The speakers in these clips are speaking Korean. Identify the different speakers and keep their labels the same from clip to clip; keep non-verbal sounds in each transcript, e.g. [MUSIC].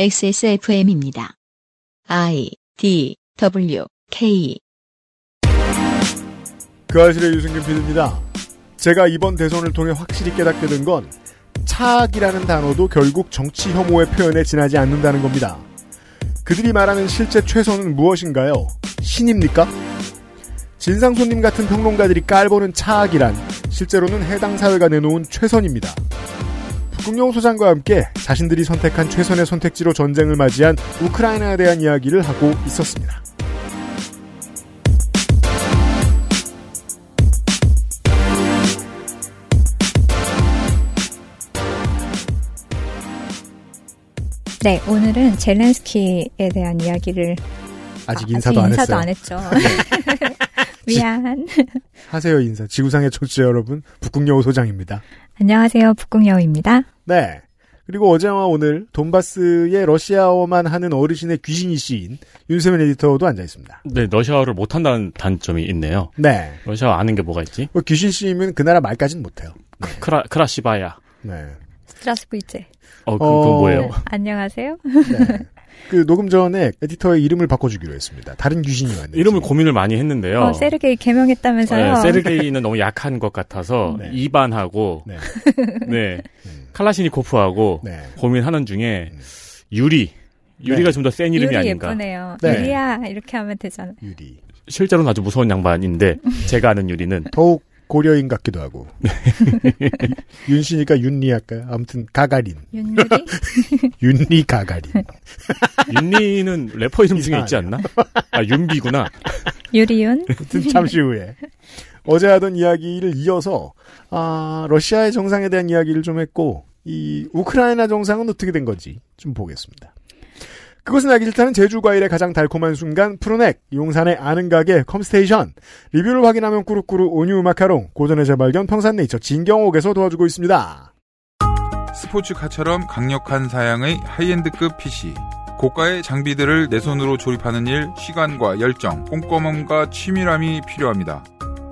Speaker 1: XSFM입니다. I D W K
Speaker 2: 그 아실의 유승균 PD입니다. 제가 이번 대선을 통해 확실히 깨닫게 된 건 차악이라는 단어도 결국 정치 혐오의 표현에 지나지 않는다는 겁니다. 그들이 말하는 실제 최선은 무엇인가요? 신입니까? 진상손님 같은 평론가들이 깔보는 차악이란 실제로는 해당 사회가 내놓은 최선입니다. 북극영 소장과 함께 자신들이 선택한 최선의 선택지로 전쟁을 맞이한 우크라이나에 대한 이야기를 하고 있었습니다.
Speaker 3: 네, 오늘은 젤렌스키에 대한 이야기를
Speaker 2: 아직
Speaker 3: 아,
Speaker 2: 인사도
Speaker 3: 아직
Speaker 2: 안
Speaker 3: 인사도
Speaker 2: 했어요.
Speaker 3: 안 했죠. [LAUGHS] [LAUGHS] 미안.
Speaker 2: 하세요 인사. 지구상의 청취자 여러분, 북극여우 소장입니다.
Speaker 3: 안녕하세요, 북궁여우입니다.
Speaker 2: 네. 그리고 어제와 오늘 돈바스의 러시아어만 하는 어르신의 귀신 이 씨인 윤세민 에디터도 앉아 있습니다.
Speaker 4: 네, 러시아어를 못한다는 단점이 있네요.
Speaker 2: 네.
Speaker 4: 러시아어 아는 게 뭐가 있지?
Speaker 2: 뭐 귀신 씨면 그 나라 말까지는 못해요.
Speaker 4: 크라, 크라시바야.
Speaker 2: 네.
Speaker 3: 스트라스부이제.
Speaker 4: 어, 그,
Speaker 2: 어.
Speaker 4: 그건 뭐예요?
Speaker 3: 네, 안녕하세요.
Speaker 2: 네. 그 녹음 전에 에디터의 이름을 바꿔주기로 했습니다. 다른 귀신이 왔는지.
Speaker 4: 이름을 고민을 많이 했는데요.
Speaker 3: 어, 세르게이 개명했다면서요.
Speaker 4: 네, 세르게이는 너무 약한 것 같아서
Speaker 2: 네.
Speaker 4: 이반하고
Speaker 2: 네. [LAUGHS]
Speaker 4: 네,
Speaker 2: 음.
Speaker 4: 칼라시니코프하고
Speaker 2: 네.
Speaker 4: 고민하는 중에
Speaker 2: 음.
Speaker 4: 유리 유리가
Speaker 2: 네.
Speaker 4: 좀더 센 이름이
Speaker 3: 유리
Speaker 4: 아닌가.
Speaker 3: 예쁘네요.
Speaker 2: 네.
Speaker 3: 유리야 이렇게 하면 되잖아.
Speaker 2: 유리.
Speaker 4: 실제로는 아주 무서운 양반인데 [LAUGHS] 제가 아는 유리는
Speaker 2: 더욱 고려인 같기도 하고. [LAUGHS] 윤 씨니까 윤리 할까요? 아무튼 가가린.
Speaker 3: 윤유리? [LAUGHS]
Speaker 2: 윤리 가가린.
Speaker 4: 윤리는 래퍼 이름 중에 있지 않나? 아 윤비구나.
Speaker 3: 유리윤?
Speaker 2: 아무튼 잠시 후에 어제 하던 이야기를 이어서 아 러시아의 정상에 대한 이야기를 좀 했고 이 우크라이나 정상은 어떻게 된 건지 좀 보겠습니다. 그것은 알기 싫다는 제주 과일의 가장 달콤한 순간 푸르넥 용산의 아는 가게 컴스테이션 리뷰를 확인하면 꾸루꾸루 온유 마카롱 고전의 재발견 평산네이처 진경옥에서 도와주고 있습니다.
Speaker 5: 스포츠카처럼 강력한 사양의 high-end급 PC. 고가의 장비들을 내 손으로 조립하는 일, 시간과 열정, 꼼꼼함과 치밀함이 필요합니다.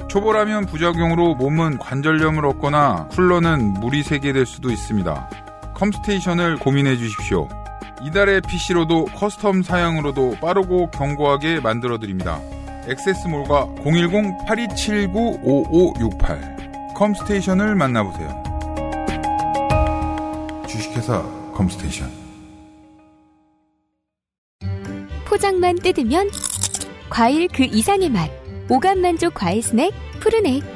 Speaker 5: 초보라면 부작용으로 몸은 관절염을 얻거나 쿨러는 물이 새게 될 수도 있습니다. 컴스테이션을 고민해 주십시오. 이달의 PC로도 custom 사양으로도 빠르고 견고하게 만들어 드립니다. 액세스몰과 010-8279-5568 컴스테이션을 만나보세요. 주식회사 컴스테이션
Speaker 6: 포장만 뜯으면 과일 그 이상의 맛. 오감 만족 과일 스낵 푸르넥.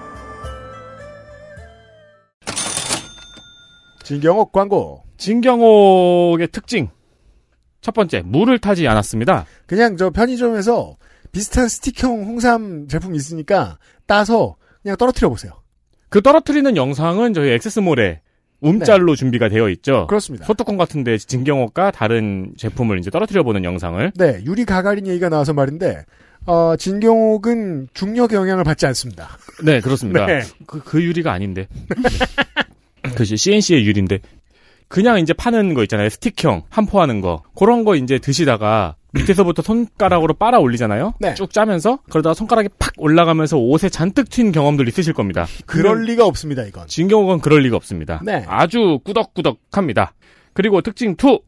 Speaker 2: 진경옥 광고
Speaker 4: 진경옥의 특징 첫 번째 물을 타지 않았습니다.
Speaker 2: 그냥 저 편의점에서 비슷한 스틱형 홍삼 제품 있으니까 따서 그냥 떨어뜨려 보세요.
Speaker 4: 그 떨어뜨리는 영상은 저희 액세스몰에 움짤로 준비가 되어 있죠.
Speaker 2: 그렇습니다.
Speaker 4: 소뚜껑 같은데 진경옥과 다른 제품을 이제 떨어뜨려 보는 영상을
Speaker 2: 네, 유리 가가린 얘기가 나와서 말인데 어, 진경옥은 중력의 영향을 받지 않습니다.
Speaker 4: 네 그렇습니다. [LAUGHS]
Speaker 2: 네.
Speaker 4: 그, 그 유리가 아닌데 [LAUGHS] 그지 CNC의 유리인데 그냥 이제 파는 거 있잖아요 스틱형 함포하는 거 그런 거 이제 드시다가 밑에서부터 손가락으로 빨아 올리잖아요.
Speaker 2: 네.
Speaker 4: 쭉 짜면서 그러다가 손가락이 팍 올라가면서 옷에 잔뜩 튄 경험들 있으실 겁니다.
Speaker 2: 그럴 리가 없습니다, 이건.
Speaker 4: 진경옥은 그럴 리가 없습니다.
Speaker 2: 네.
Speaker 4: 아주 꾸덕꾸덕합니다. 그리고 특징 2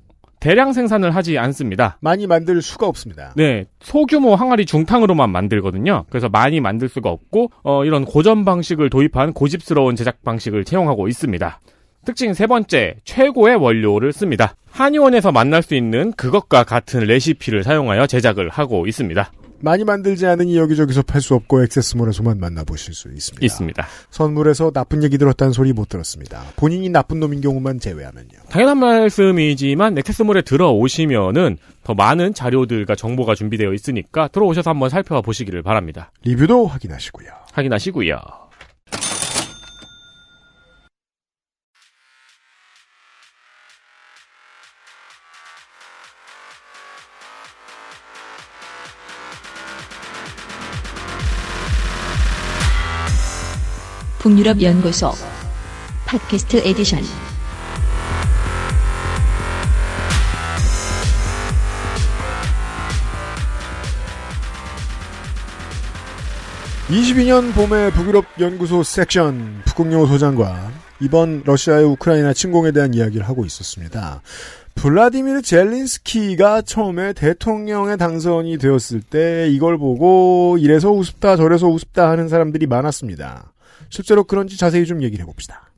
Speaker 4: 대량 생산을 하지 않습니다.
Speaker 2: 많이 만들 수가 없습니다.
Speaker 4: 네, 소규모 항아리 중탕으로만 만들거든요. 그래서 많이 만들 수가 없고 어, 이런 고전 방식을 도입한 고집스러운 제작 방식을 채용하고 있습니다. 특징 세 번째, 최고의 원료를 씁니다. 한의원에서 만날 수 있는 그것과 같은 레시피를 사용하여 제작을 하고 있습니다.
Speaker 2: 많이 만들지 않으니 여기저기서 팔 수 없고 액세스몰에서만 만나보실 수 있습니다.
Speaker 4: 있습니다.
Speaker 2: 선물에서 나쁜 얘기 들었다는 소리 못 들었습니다. 본인이 나쁜 놈인 경우만 제외하면요.
Speaker 4: 당연한 말씀이지만 넥세스몰에 들어오시면은 더 많은 자료들과 정보가 준비되어 있으니까 들어오셔서 한번 살펴보시기를 바랍니다.
Speaker 2: 리뷰도 확인하시고요.
Speaker 4: 확인하시고요.
Speaker 1: 북유럽 연구소 팟캐스트 에디션
Speaker 2: 22년 봄의 북유럽 연구소 섹션 북극여우 소장과 이번 러시아의 우크라이나 침공에 대한 이야기를 하고 있었습니다. 블라디미르 젤린스키가 처음에 대통령에 당선이 되었을 때 이걸 보고 이래서 우습다 저래서 우습다 하는 사람들이 많았습니다. 실제로 그런지 자세히 좀 얘기를 해봅시다.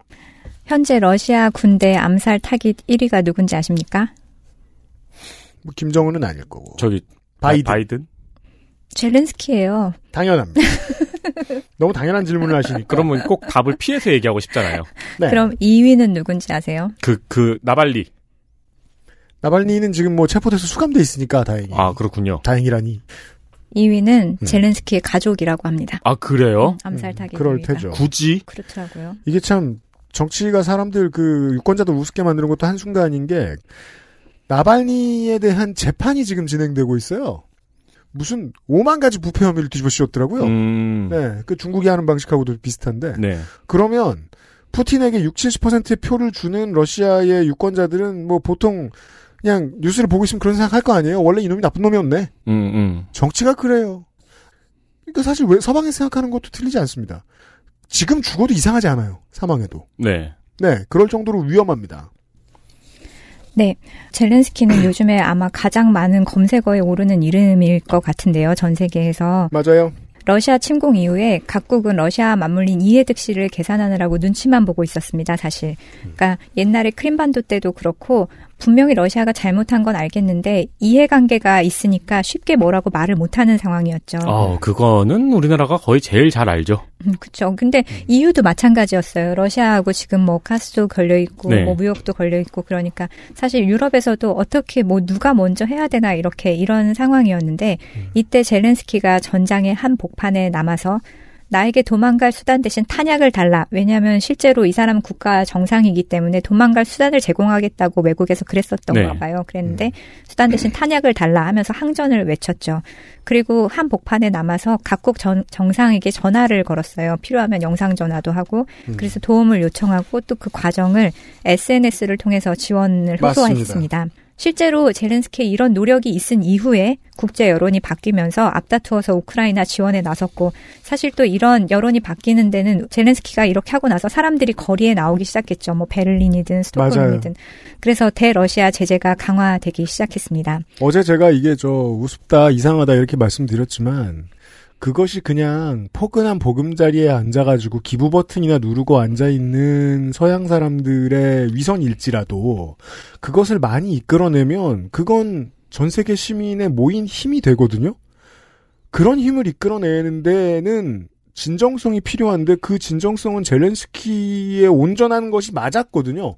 Speaker 3: 현재 러시아 군대 암살 타깃 1위가 누군지 아십니까?
Speaker 2: 뭐 김정은은 아닐 거고
Speaker 4: 저기
Speaker 2: 바이든.
Speaker 4: 바이든?
Speaker 3: 젤렌스키예요.
Speaker 2: 당연합니다. [LAUGHS] 너무 당연한 질문을 하시니까
Speaker 4: 그러면 꼭 답을 피해서 얘기하고 싶잖아요.
Speaker 2: 네.
Speaker 3: 그럼 2위는 누군지 아세요?
Speaker 4: 그, 그, 나발리.
Speaker 2: 나발니는 지금 뭐 체포돼서 수감돼 있으니까 다행히
Speaker 4: 아, 그렇군요.
Speaker 2: 다행이라니
Speaker 3: 2위는
Speaker 2: 음.
Speaker 3: 젤렌스키의 가족이라고 합니다.
Speaker 4: 아, 그래요?
Speaker 3: 암살
Speaker 2: 음,
Speaker 3: 타깃
Speaker 2: 그럴
Speaker 3: 2위가.
Speaker 2: 테죠.
Speaker 4: 굳이?
Speaker 3: 그렇더라고요.
Speaker 2: 이게 참 정치가 사람들 그 유권자들 우습게 만드는 것도 한 순간인 게 나발니에 대한 재판이 지금 진행되고 있어요. 무슨 5만 가지 부패 혐의를 뒤집어 씌웠더라고요.
Speaker 4: 음.
Speaker 2: 네, 그 중국이 하는 방식하고도 비슷한데
Speaker 4: 네.
Speaker 2: 그러면 푸틴에게 6, 70%의 표를 주는 러시아의 유권자들은 뭐 보통 그냥 뉴스를 보고 있으면 그런 생각할 거 아니에요. 원래 이놈이 나쁜 놈이었네.
Speaker 4: 음, 음.
Speaker 2: 정치가 그래요. 그러니까 사실 왜 서방에서 생각하는 것도 틀리지 않습니다. 지금 죽어도 이상하지 않아요. 사망해도.
Speaker 4: 네.
Speaker 2: 네, 그럴 정도로 위험합니다.
Speaker 3: 네. 젤렌스키는 [CLEARS THROAT] 요즘에 아마 가장 많은 검색어에 오르는 이름일 것 같은데요. 전 세계에서.
Speaker 2: 맞아요.
Speaker 3: 러시아 침공 이후에 각국은 러시아와 맞물린 이해득 실을 계산하느라고 눈치만 보고 있었습니다, 사실. 그러니까 옛날에 크림반도 때도 그렇고 분명히 러시아가 잘못한 건 알겠는데 이해관계가 있으니까 쉽게 뭐라고 말을 못하는 상황이었죠.
Speaker 4: 어, 그거는 우리나라가 거의 제일 잘 알죠.
Speaker 3: 음, 그렇죠. 근데 EU도 마찬가지였어요. 러시아하고 지금 뭐 가스도 걸려 있고
Speaker 4: 네.
Speaker 3: 뭐 무역도 걸려 있고 그러니까 사실 유럽에서도 어떻게 뭐 누가 먼저 해야 되나 이렇게 이런 상황이었는데 이때 젤렌스키가 전장의 한 복판에 남아서 나에게 도망갈 수단 대신 탄약을 달라. 왜냐하면 실제로 이 사람은 국가 정상이기 때문에 도망갈 수단을 제공하겠다고 외국에서 그랬었던
Speaker 4: 네.
Speaker 3: 가 봐요. 그랬는데 수단 대신 탄약을 달라 하면서 항전을 외쳤죠. 그리고 한 복판에 남아서 각국 전- 정상에게 전화를 걸었어요. 필요하면 영상 전화도 하고 그래서 도움을 요청하고 또 그 과정을 SNS를 통해서 지원을
Speaker 2: 맞습니다.
Speaker 3: 호소했습니다. 실제로 젤렌스키의 이런 노력이 있은 이후에 국제 여론이 바뀌면서 앞다투어서 우크라이나 지원에 나섰고 사실 또 이런 여론이 바뀌는 데는 젤렌스키가 이렇게 하고 나서 사람들이 거리에 나오기 시작했죠. 뭐 베를린이든 스톡홀름이든. 그래서 대러시아 제재가 강화되기 시작했습니다.
Speaker 2: 어제 제가 이게 저 우습다, 이상하다 이렇게 말씀드렸지만 그것이 그냥 포근한 보금자리에 앉아가지고 기부 버튼이나 누르고 앉아있는 서양 사람들의 위선일지라도 그것을 많이 이끌어내면 그건 전 세계 시민의 모인 힘이 되거든요? 그런 힘을 이끌어내는 데는 진정성이 필요한데 그 진정성은 젤렌스키에 온전한 것이 맞았거든요.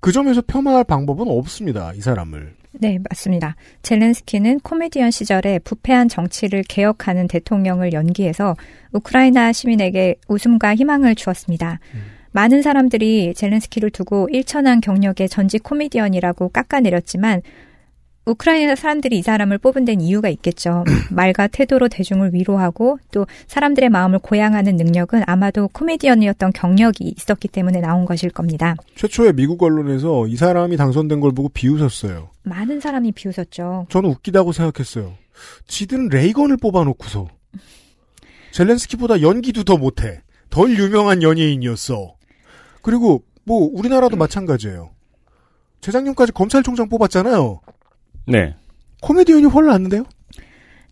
Speaker 2: 그 점에서 폄하할 방법은 없습니다, 이 사람을.
Speaker 3: 네, 맞습니다. 젤렌스키는 코미디언 시절에 부패한 정치를 개혁하는 대통령을 연기해서 우크라이나 시민에게 웃음과 희망을 주었습니다. 많은 사람들이 젤렌스키를 두고 일천한 경력의 전직 코미디언이라고 깎아내렸지만 우크라이나 사람들이 이 사람을 뽑은 데는 이유가 있겠죠. [CLEARS THROAT] 말과 태도로 대중을 위로하고 또 사람들의 마음을 고양하는 능력은 아마도 코미디언이었던 경력이 있었기 때문에 나온 것일 겁니다.
Speaker 2: 최초에 미국 언론에서 이 사람이 당선된 걸 보고 비웃었어요.
Speaker 3: 많은 사람이 비웃었죠.
Speaker 2: 저는 웃기다고 생각했어요. 지들은 레이건을 뽑아놓고서 젤렌스키보다 연기도 더 못해. 덜 유명한 연예인이었어. 그리고 뭐 우리나라도 마찬가지예요. 재작년까지 검찰총장 뽑았잖아요.
Speaker 4: 네.
Speaker 2: 코미디언이 훨 낫는데요?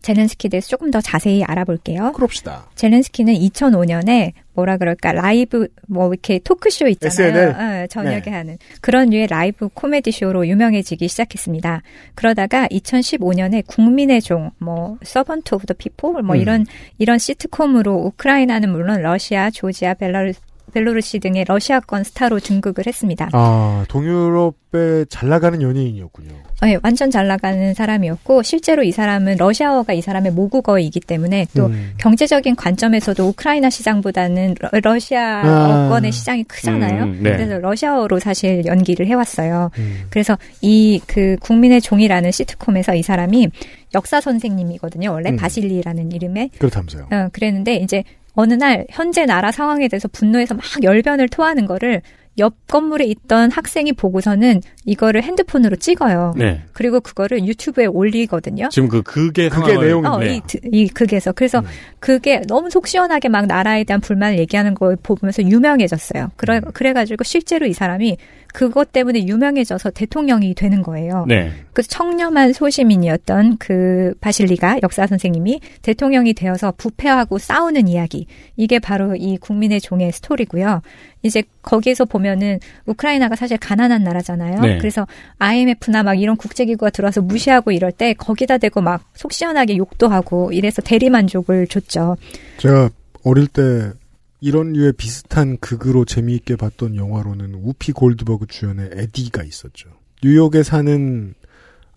Speaker 3: 젤렌스키 대해서 조금 더 자세히 알아볼게요.
Speaker 2: 그럽시다.
Speaker 3: 젤렌스키는 2005년에 뭐라 그럴까 라이브 뭐 이렇게 토크쇼 있잖아요.
Speaker 2: SNL?
Speaker 3: 어, 저녁에
Speaker 2: 네.
Speaker 3: 하는 그런 류의 라이브 코미디 쇼로 유명해지기 시작했습니다. 그러다가 2015년에 국민의 종, 뭐 Servant of the People 뭐
Speaker 2: 음.
Speaker 3: 이런 이런 시트콤으로 우크라이나는 물론 러시아, 조지아, 벨라루스 벨로루시 등의 러시아권 스타로 등극을 했습니다.
Speaker 2: 아, 동유럽에 잘 나가는 연예인이었군요.
Speaker 3: 네, 완전 잘 나가는 사람이었고 실제로 이 사람은 러시아어가 이 사람의 모국어이기 때문에 또
Speaker 2: 음.
Speaker 3: 경제적인 관점에서도 우크라이나 시장보다는 러, 시아 어권의
Speaker 2: 아.
Speaker 3: 시장이 크잖아요.
Speaker 4: 음, 네.
Speaker 3: 그래서 러시아어로 사실 연기를 해왔어요.
Speaker 2: 음.
Speaker 3: 그래서 이 그 국민의 종이라는 시트콤에서 이 사람이 역사 선생님이거든요. 원래
Speaker 2: 음.
Speaker 3: 바실리라는 이름의
Speaker 2: 그렇다면서요.
Speaker 3: 어, 그랬는데 이제 어느 날 현재 나라 상황에 대해서 분노해서 막 열변을 토하는 거를 옆 건물에 있던 학생이 보고서는 이거를 핸드폰으로 찍어요.
Speaker 4: 네.
Speaker 3: 그리고 그거를 유튜브에 올리거든요.
Speaker 4: 지금 그
Speaker 2: 그게
Speaker 4: 상황을
Speaker 2: 내용이-
Speaker 3: 어,
Speaker 2: 네.
Speaker 3: 이, 드- 이 극에서. 그래서
Speaker 2: 음.
Speaker 3: 그게 너무 속 시원하게 막 나라에 대한 불만을 얘기하는 걸 보면서 유명해졌어요. 그래,
Speaker 2: 음.
Speaker 3: 그래가지고 실제로 이 사람이 그것 때문에 유명해져서 대통령이 되는 거예요.
Speaker 4: 네.
Speaker 3: 그 청렴한 소시민이었던 그 바실리가 역사 선생님이 대통령이 되어서 부패하고 싸우는 이야기. 이게 바로 이 국민의 종의 스토리고요. 이제 거기에서 보면은 우크라이나가 사실 가난한 나라잖아요.
Speaker 4: 네.
Speaker 3: 그래서 IMF나 막 이런 국제기구가 들어와서 무시하고 이럴 때 거기다 대고 막 속 시원하게 욕도 하고 이래서 대리만족을 줬죠.
Speaker 2: 제가 어릴 때 이런 류의 비슷한 극으로 재미있게 봤던 영화로는 우피 골드버그 주연의 에디가 있었죠. 뉴욕에 사는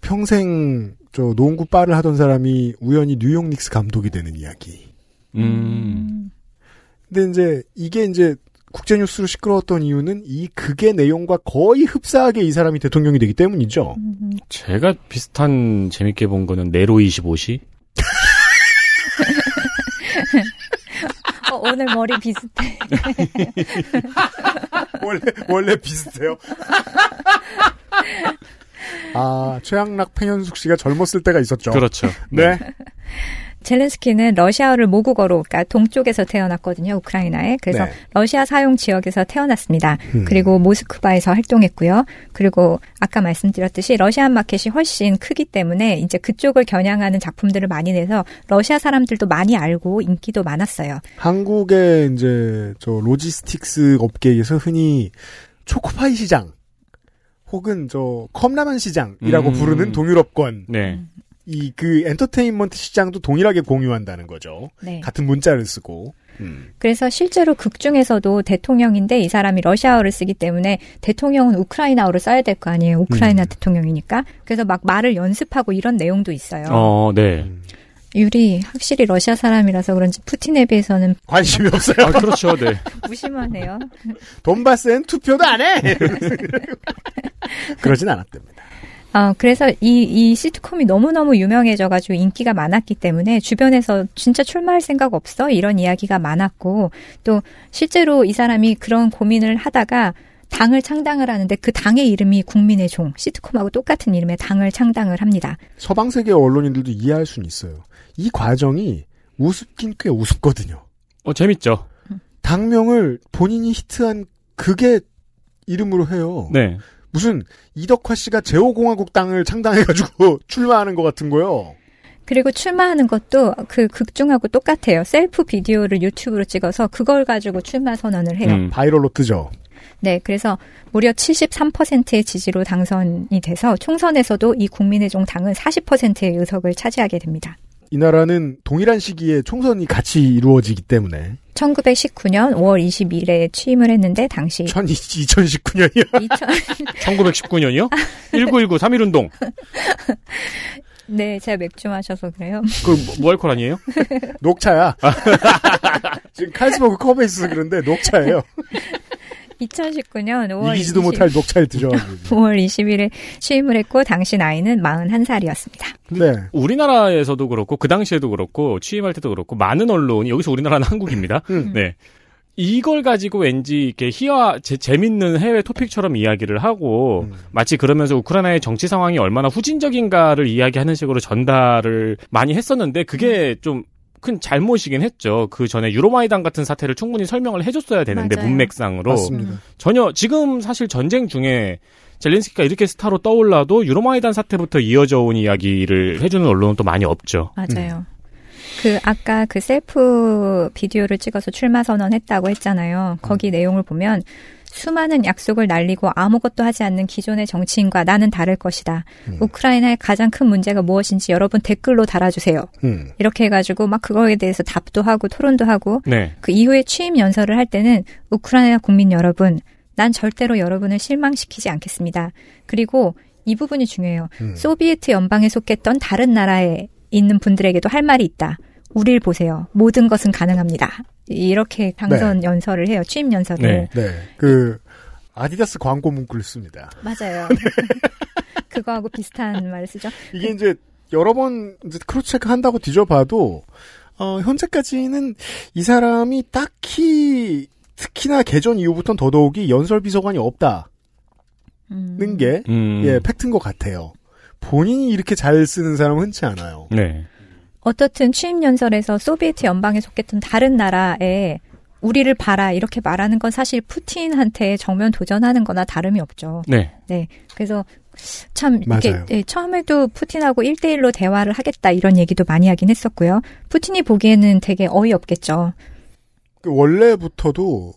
Speaker 2: 평생 저 농구 바를 하던 사람이 우연히 뉴욕 닉스 감독이 되는 이야기.
Speaker 4: 음.
Speaker 2: 근데 이제 이게 이제 국제 뉴스로 시끄러웠던 이유는 이 극의 내용과 거의 흡사하게 이 사람이 대통령이 되기 때문이죠.
Speaker 3: 음,
Speaker 4: 제가 비슷한 재밌게 본 거는 네로 25시.
Speaker 3: 어, 오늘 머리 비슷해. [LAUGHS]
Speaker 2: 원래 원래 비슷해요. 아 최양락 팽현숙 씨가 젊었을 때가 있었죠.
Speaker 4: 그렇죠.
Speaker 2: 네.
Speaker 3: 젤렌스키는 러시아어를 모국어로, 그러니까 동쪽에서 태어났거든요, 우크라이나에. 그래서
Speaker 2: 네.
Speaker 3: 러시아 사용 지역에서 태어났습니다.
Speaker 2: 음.
Speaker 3: 그리고 모스크바에서 활동했고요. 그리고 아까 말씀드렸듯이 Russian market이 훨씬 크기 때문에 이제 그쪽을 겨냥하는 작품들을 많이 내서 러시아 사람들도 많이 알고 인기도 많았어요.
Speaker 2: 한국의 이제 저 logistics 업계에서 흔히 초코파이 시장 혹은 저 컵라면 시장이라고
Speaker 4: 음.
Speaker 2: 부르는 동유럽권
Speaker 4: 네.
Speaker 2: 이 그 엔터테인먼트 시장도 동일하게 공유한다는 거죠.
Speaker 3: 네.
Speaker 2: 같은 문자를 쓰고. 음.
Speaker 3: 그래서 실제로 극 중에서도 대통령인데 이 사람이 러시아어를 쓰기 때문에 대통령은 우크라이나어를 써야 될 거 아니에요. 우크라이나
Speaker 2: 음.
Speaker 3: 대통령이니까. 그래서 막 말을 연습하고 이런 내용도 있어요.
Speaker 4: 어, 네.
Speaker 2: 음.
Speaker 3: 유리 확실히 러시아 사람이라서 그런지 푸틴에 비해서는
Speaker 2: 관심이 [LAUGHS] 없어요.
Speaker 4: 아, 그렇죠. 네. [LAUGHS]
Speaker 3: 무심하네요.
Speaker 2: 돈바스엔 투표도 안 해. [LAUGHS] 그러진 않았답니다.
Speaker 3: 어, 그래서 이, 이 시트콤이 너무너무 유명해져가지고 인기가 많았기 때문에 주변에서 진짜 출마할 생각 없어? 이런 이야기가 많았고, 또 실제로 이 사람이 그런 고민을 하다가 당을 창당을 하는데 그 당의 이름이 국민의 종, 시트콤하고 똑같은 이름의 당을 창당을 합니다.
Speaker 2: 서방 세계 언론인들도 이해할 수는 있어요. 이 과정이 우습긴 꽤 우습거든요.
Speaker 4: 어, 재밌죠.
Speaker 2: 당명을 본인이 히트한 그게 이름으로 해요.
Speaker 4: 네.
Speaker 2: 무슨 이덕화 씨가 제5공화국 당을 창당해가지고 [LAUGHS] 출마하는 것 같은 거요.
Speaker 3: 그리고 출마하는 것도 그 극중하고 똑같아요. self video를 유튜브로 찍어서 그걸 가지고 출마 선언을 해요.
Speaker 4: 음.
Speaker 2: viral로 뜨죠.
Speaker 3: 네, 그래서 무려 73%의 지지로 당선이 돼서 총선에서도 이 국민의 종 당은 40%의 의석을 차지하게 됩니다.
Speaker 2: 이 나라는 동일한 시기에 총선이 같이 이루어지기 때문에
Speaker 3: 1919년 5월 20일에 취임을 했는데 당시
Speaker 2: 2019년이요.
Speaker 3: 2000,
Speaker 4: 1919년이요? 1919 3.1운동.
Speaker 3: 네, 제가 맥주 마셔서 그래요.
Speaker 4: 그, 뭐- 무알콜 아니에요? [LAUGHS]
Speaker 2: 녹차야. [LAUGHS] 지금 칼스버그 컵에 있어서 그런데 녹차예요. [LAUGHS]
Speaker 3: 2019년 5월
Speaker 2: 이기지도
Speaker 3: 20일
Speaker 2: 못할 녹차를 드셔가지고. [LAUGHS]
Speaker 3: 5월 20일에 취임을 했고 당시 나이는 41살이었습니다.
Speaker 2: 네.
Speaker 4: 우리나라에서도 그렇고, 그 당시에도 그렇고, 취임할 때도 그렇고, 많은 언론이, 여기서 우리나라는 한국입니다. [LAUGHS]
Speaker 2: 음.
Speaker 4: 네. 이걸 가지고 왠지 이렇게 희화, 제, 재밌는 해외 토픽처럼 이야기를 하고,
Speaker 2: 음.
Speaker 4: 마치 그러면서 우크라이나의 정치 상황이 얼마나 후진적인가를 이야기하는 식으로 전달을 많이 했었는데, 그게 좀 큰 잘못이긴 했죠. 그 전에 유로마이단 같은 사태를 충분히 설명을 해줬어야 되는데,
Speaker 3: 맞아요.
Speaker 4: 문맥상으로.
Speaker 2: 맞습니다.
Speaker 4: 전혀 지금 사실 전쟁 중에 젤렌스키가 이렇게 스타로 떠올라도 유로마이단 사태부터 이어져 온 이야기를 해주는 언론은 또 많이 없죠.
Speaker 3: 맞아요. 그 아까 그 셀프 비디오를 찍어서 출마 선언했다고 했잖아요. 거기 내용을 보면 수많은 약속을 날리고 아무것도 하지 않는 기존의 정치인과 나는 다를 것이다.
Speaker 2: 음.
Speaker 3: 우크라이나의 가장 큰 문제가 무엇인지 여러분 댓글로 달아주세요.
Speaker 2: 음.
Speaker 3: 이렇게 해가지고 막 그거에 대해서 답도 하고 토론도 하고
Speaker 4: 네.
Speaker 3: 그 이후에 취임 연설을 할 때는 우크라이나 국민 여러분, 난 절대로 여러분을 실망시키지 않겠습니다. 그리고 이 부분이 중요해요.
Speaker 2: 음.
Speaker 3: 소비에트 연방에 속했던 다른 나라에 있는 분들에게도 할 말이 있다. 우릴 보세요. 모든 것은 가능합니다. 이렇게 당선 연설을 해요. 취임 연설을.
Speaker 4: 네.
Speaker 2: 네. 그 아디다스 광고 문구를 씁니다.
Speaker 3: 맞아요. [LAUGHS] 그거하고 비슷한 말을 쓰죠.
Speaker 2: 이게 이제 여러 번 이제 cross check 한다고 뒤져봐도 어, 현재까지는 이 사람이 딱히 특히나 개전 이후부터는 더더욱이 연설 비서관이 없다는
Speaker 3: 음.
Speaker 2: 게
Speaker 4: 음.
Speaker 2: 예, 팩트인 것 같아요. 본인이 이렇게 잘 쓰는 사람은 흔치 않아요.
Speaker 4: 네.
Speaker 3: 어떻든 취임 연설에서 소비에트 연방에 속했던 다른 나라에 우리를 봐라 이렇게 말하는 건 사실 푸틴한테 정면 도전하는 거나 다름이 없죠.
Speaker 4: 네.
Speaker 3: 네. 그래서 참 이렇게. 예, 처음에도 푸틴하고 1대1로 대화를 하겠다 이런 얘기도 많이 하긴 했었고요. 푸틴이 보기에는 되게 어이없겠죠.
Speaker 2: 그 원래부터도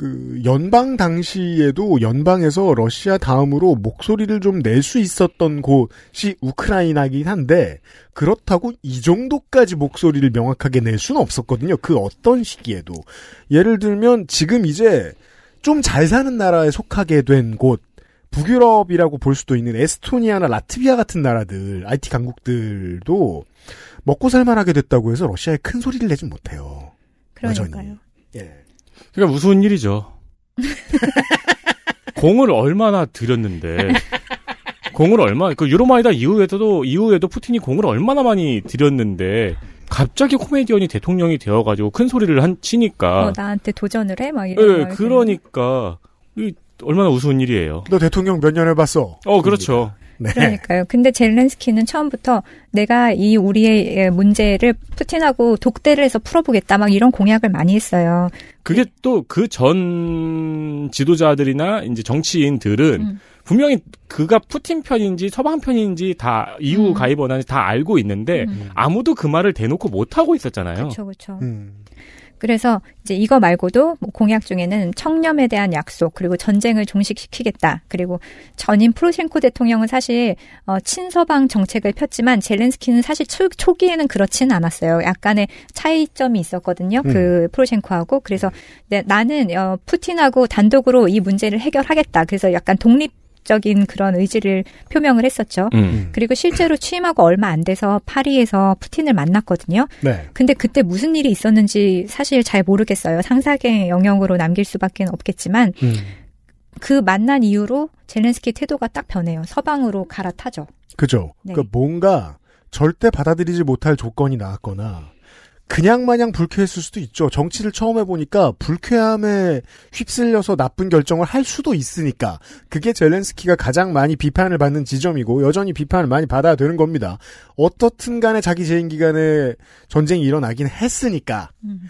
Speaker 2: 그 연방 당시에도 연방에서 러시아 다음으로 목소리를 좀 낼 수 있었던 곳이 우크라이나긴 한데 그렇다고 이 정도까지 목소리를 명확하게 낼 수는 없었거든요. 그 어떤 시기에도 예를 들면 지금 이제 좀 잘 사는 나라에 속하게 된 곳 북유럽이라고 볼 수도 있는 에스토니아나 라트비아 같은 나라들 IT 강국들도 먹고 살만하게 됐다고 해서 러시아에 큰 소리를 내진 못해요.
Speaker 3: 그러니까요.
Speaker 2: 여전히. 예.
Speaker 4: 그러니까 우스운 일이죠. [LAUGHS] 공을 얼마나 들였는데 공을 얼마 그 유로마이다 이후에도 이후에도 푸틴이 공을 얼마나 많이 들였는데 갑자기 코미디언이 대통령이 되어가지고 큰 소리를 한 치니까
Speaker 3: 어, 나한테 도전을 해? 막
Speaker 4: 예,
Speaker 3: 이런 말
Speaker 4: 그러니까 이 얼마나 우스운 일이에요.
Speaker 2: 너 대통령 몇 년 해봤어?
Speaker 4: 어 그렇죠.
Speaker 2: 네.
Speaker 3: 그러니까요. 근데 젤렌스키는 처음부터 내가 이 우리의 예, 문제를 푸틴하고 독대를 해서 풀어보겠다 막 이런 공약을 많이 했어요.
Speaker 4: 그게 또 그 전 지도자들이나 이제 정치인들은
Speaker 3: 음.
Speaker 4: 분명히 그가 푸틴 편인지 서방 편인지 다 EU
Speaker 3: 음.
Speaker 4: 가입 원하는지 다 알고 있는데
Speaker 3: 음.
Speaker 4: 아무도 그 말을 대놓고 못 하고 있었잖아요.
Speaker 3: 그렇죠, 그렇죠.
Speaker 2: 음.
Speaker 3: 그래서 이제 이거 말고도 뭐 공약 중에는 청렴에 대한 약속 그리고 전쟁을 종식시키겠다 그리고 전임 프로셴코 대통령은 사실 어, 친서방 정책을 폈지만 젤렌스키는 사실 초, 초기에는 그렇지는 않았어요. 약간의 차이점이 있었거든요. 그 프로셴코하고 그래서 네, 나는 어, 푸틴하고 단독으로 이 문제를 해결하겠다. 그래서 약간 독립 적인 그런 의지를 표명을 했었죠.
Speaker 4: 음.
Speaker 3: 그리고 실제로 취임하고 얼마 안 돼서 파리에서 푸틴을 만났거든요.
Speaker 2: 네.
Speaker 3: 근데 그때 무슨 일이 있었는지 사실 잘 모르겠어요. 상상의 영역으로 남길 수밖에 없겠지만
Speaker 2: 음.
Speaker 3: 그 만난 이후로 젤렌스키 태도가 딱 변해요. 서방으로 갈아타죠.
Speaker 2: 그죠.
Speaker 3: 네.
Speaker 2: 그러니까 뭔가 절대 받아들이지 못할 조건이 나왔거나 그냥 마냥 불쾌했을 수도 있죠. 정치를 처음 해보니까 불쾌함에 휩쓸려서 나쁜 결정을 할 수도 있으니까 그게 젤렌스키가 가장 많이 비판을 받는 지점이고 여전히 비판을 많이 받아야 되는 겁니다. 어떻든 간에 자기 재임 기간에 전쟁이 일어나긴 했으니까
Speaker 3: 음.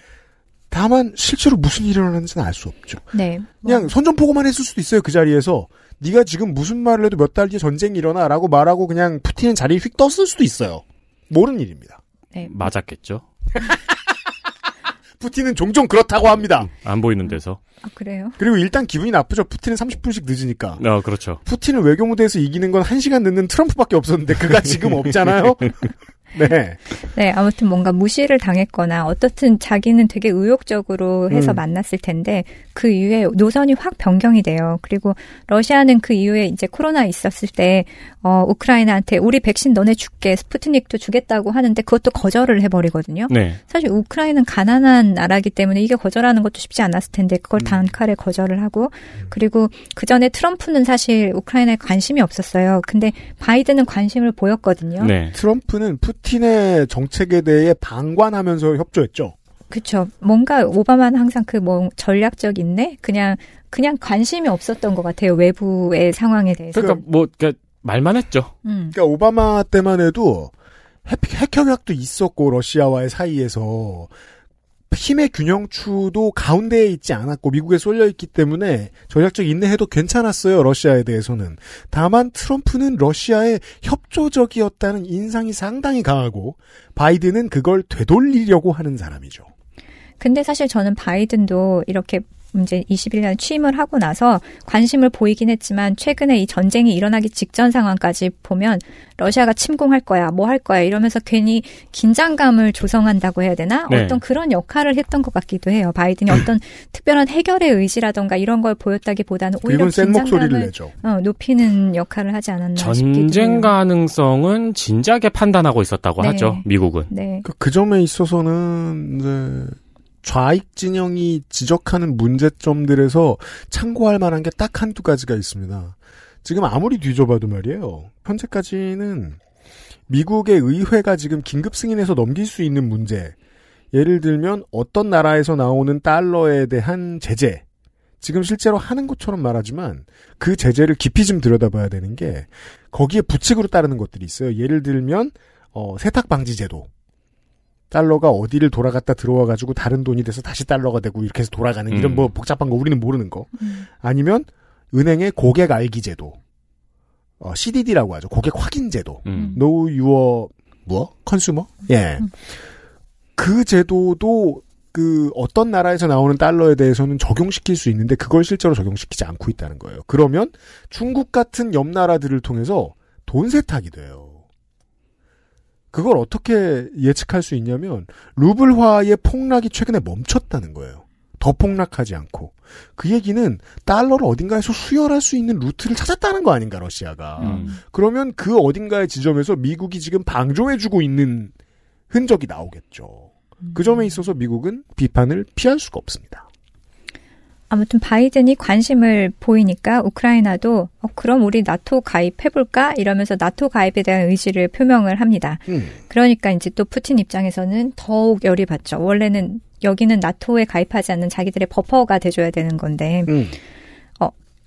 Speaker 2: 다만 실제로 무슨 일이 일어났는지는 알 수 없죠.
Speaker 3: 네. 뭐,
Speaker 2: 그냥 선전포고만 했을 수도 있어요 그 자리에서 네가 지금 무슨 말을 해도 몇 달 뒤에 전쟁이 일어나라고 말하고 그냥 푸틴은 자리에 휙 떴을 수도 있어요 모르는 일입니다
Speaker 3: 네.
Speaker 4: 맞았겠죠.
Speaker 2: 푸틴은 종종 그렇다고 합니다
Speaker 4: 안 보이는 데서.
Speaker 3: 아, 그래요?
Speaker 2: 그리고 일단 기분이 나쁘죠 푸틴은 30분씩 늦으니까
Speaker 4: 어 그렇죠.
Speaker 2: 푸틴은 외교무대에서 이기는 건 1시간 늦는 트럼프밖에 없었는데 그가 지금 없잖아요 [LAUGHS] 네 [LAUGHS]
Speaker 3: 네, 아무튼 뭔가 무시를 당했거나 어떻든 자기는 되게 의욕적으로 해서
Speaker 2: 음.
Speaker 3: 만났을 텐데 그 이후에 노선이 확 변경이 돼요. 그리고 러시아는 그 이후에 이제 코로나 있었을 때 어, 우크라이나한테 우리 백신 너네 줄게 스푸트닉도 주겠다고 하는데 그것도 거절을 해버리거든요.
Speaker 4: 네.
Speaker 3: 사실 우크라이나는 가난한 나라이기 때문에 이게 거절하는 것도 쉽지 않았을 텐데
Speaker 2: 음.
Speaker 3: 그걸 단칼에 거절을 하고 그리고 그 전에 트럼프는 사실 우크라이나에 관심이 없었어요. 근데 바이든은 관심을 보였거든요.
Speaker 4: 네.
Speaker 2: 트럼프는 푸 틴의 정책에 대해 방관하면서 협조했죠
Speaker 3: 그렇죠. 뭔가 오바마는 항상 그 뭐 전략적 인내 그냥 그냥 관심이 없었던 것 같아요. 외부의 상황에 대해서.
Speaker 4: 그러니까 뭐 그러니까 말만 했죠.
Speaker 3: 음.
Speaker 2: 그러니까 오바마 때만 해도 핵, 핵 협약도 있었고 러시아와의 사이에서 힘의 균형추도 가운데에 있지 않았고 미국에 쏠려 있기 때문에 전략적 인내해도 괜찮았어요 러시아에 대해서는 다만 트럼프는 러시아에 협조적이었다는 인상이 상당히 강하고 바이든은 그걸 되돌리려고 하는 사람이죠.
Speaker 3: 근데 사실 저는 바이든도 이렇게 이제 21년 취임을 하고 나서 관심을 보이긴 했지만 최근에 이 전쟁이 일어나기 직전 상황까지 보면 러시아가 침공할 거야, 뭐 할 거야 이러면서 괜히 긴장감을 조성한다고 해야 되나?
Speaker 4: 네.
Speaker 3: 어떤 그런 역할을 했던 것 같기도 해요. 바이든이 어떤 [CLEARS THROAT] 특별한 해결의 의지라던가 이런 걸 보였다기보다는 오히려 긴장감을
Speaker 2: 내죠.
Speaker 3: 어, 높이는 역할을 하지 않았나 싶기도
Speaker 4: 전쟁. 가능성은 진작에 판단하고 있었다고
Speaker 3: 네.
Speaker 4: 하죠. 미국은.
Speaker 3: 네.
Speaker 2: 그, 그 점에 있어서는 이제 좌익 진영이 지적하는 문제점들에서 참고할 만한 게 딱 한두 가지가 있습니다. 지금 아무리 뒤져봐도 말이에요. 현재까지는 미국의 의회가 지금 긴급 승인해서 넘길 수 있는 문제 예를 들면 어떤 나라에서 나오는 달러에 대한 제재. 지금 실제로 하는 것처럼 말하지만 그 제재를 깊이 좀 들여다봐야 되는 게 거기에 부칙으로 따르는 것들이 있어요. 예를 들면 어, 세탁 방지 제도. 달러가 어디를 돌아갔다 들어와 가지고 다른 돈이 돼서 다시 달러가 되고 이렇게 해서 돌아가는 이런
Speaker 4: 음.
Speaker 2: 뭐 복잡한 거 우리는 모르는 거. 아니면 은행의 고객 알기 제도. 어, CDD라고 하죠. 고객 확인 제도.
Speaker 4: 음.
Speaker 2: Know Your 뭐? 컨슈머? 예. 그 제도도 그 어떤 나라에서 나오는 달러에 대해서는 적용시킬 수 있는데 그걸 실제로 적용시키지 않고 있다는 거예요. 그러면 중국 같은 옆 나라들을 통해서 돈 세탁이 돼요. 그걸 어떻게 예측할 수 있냐면 루블화의 폭락이 최근에 멈췄다는 거예요. 더 폭락하지 않고. 그 얘기는 달러를 어딘가에서 수혈할 수 있는 루트를 찾았다는 거 아닌가 러시아가.
Speaker 4: 음.
Speaker 2: 그러면 그 어딘가의 지점에서 미국이 지금 방조해주고 있는 흔적이 나오겠죠. 그 점에 있어서 미국은 비판을 피할 수가 없습니다.
Speaker 3: 아무튼 바이든이 관심을 보이니까 우크라이나도 어, 그럼 우리 나토 가입해볼까 이러면서 나토 가입에 대한 의지를 표명을 합니다.
Speaker 2: 음.
Speaker 3: 그러니까 이제 또 푸틴 입장에서는 더욱 열이 받죠. 원래는 여기는 나토에 가입하지 않는 자기들의 버퍼가 돼줘야 되는 건데
Speaker 2: 음.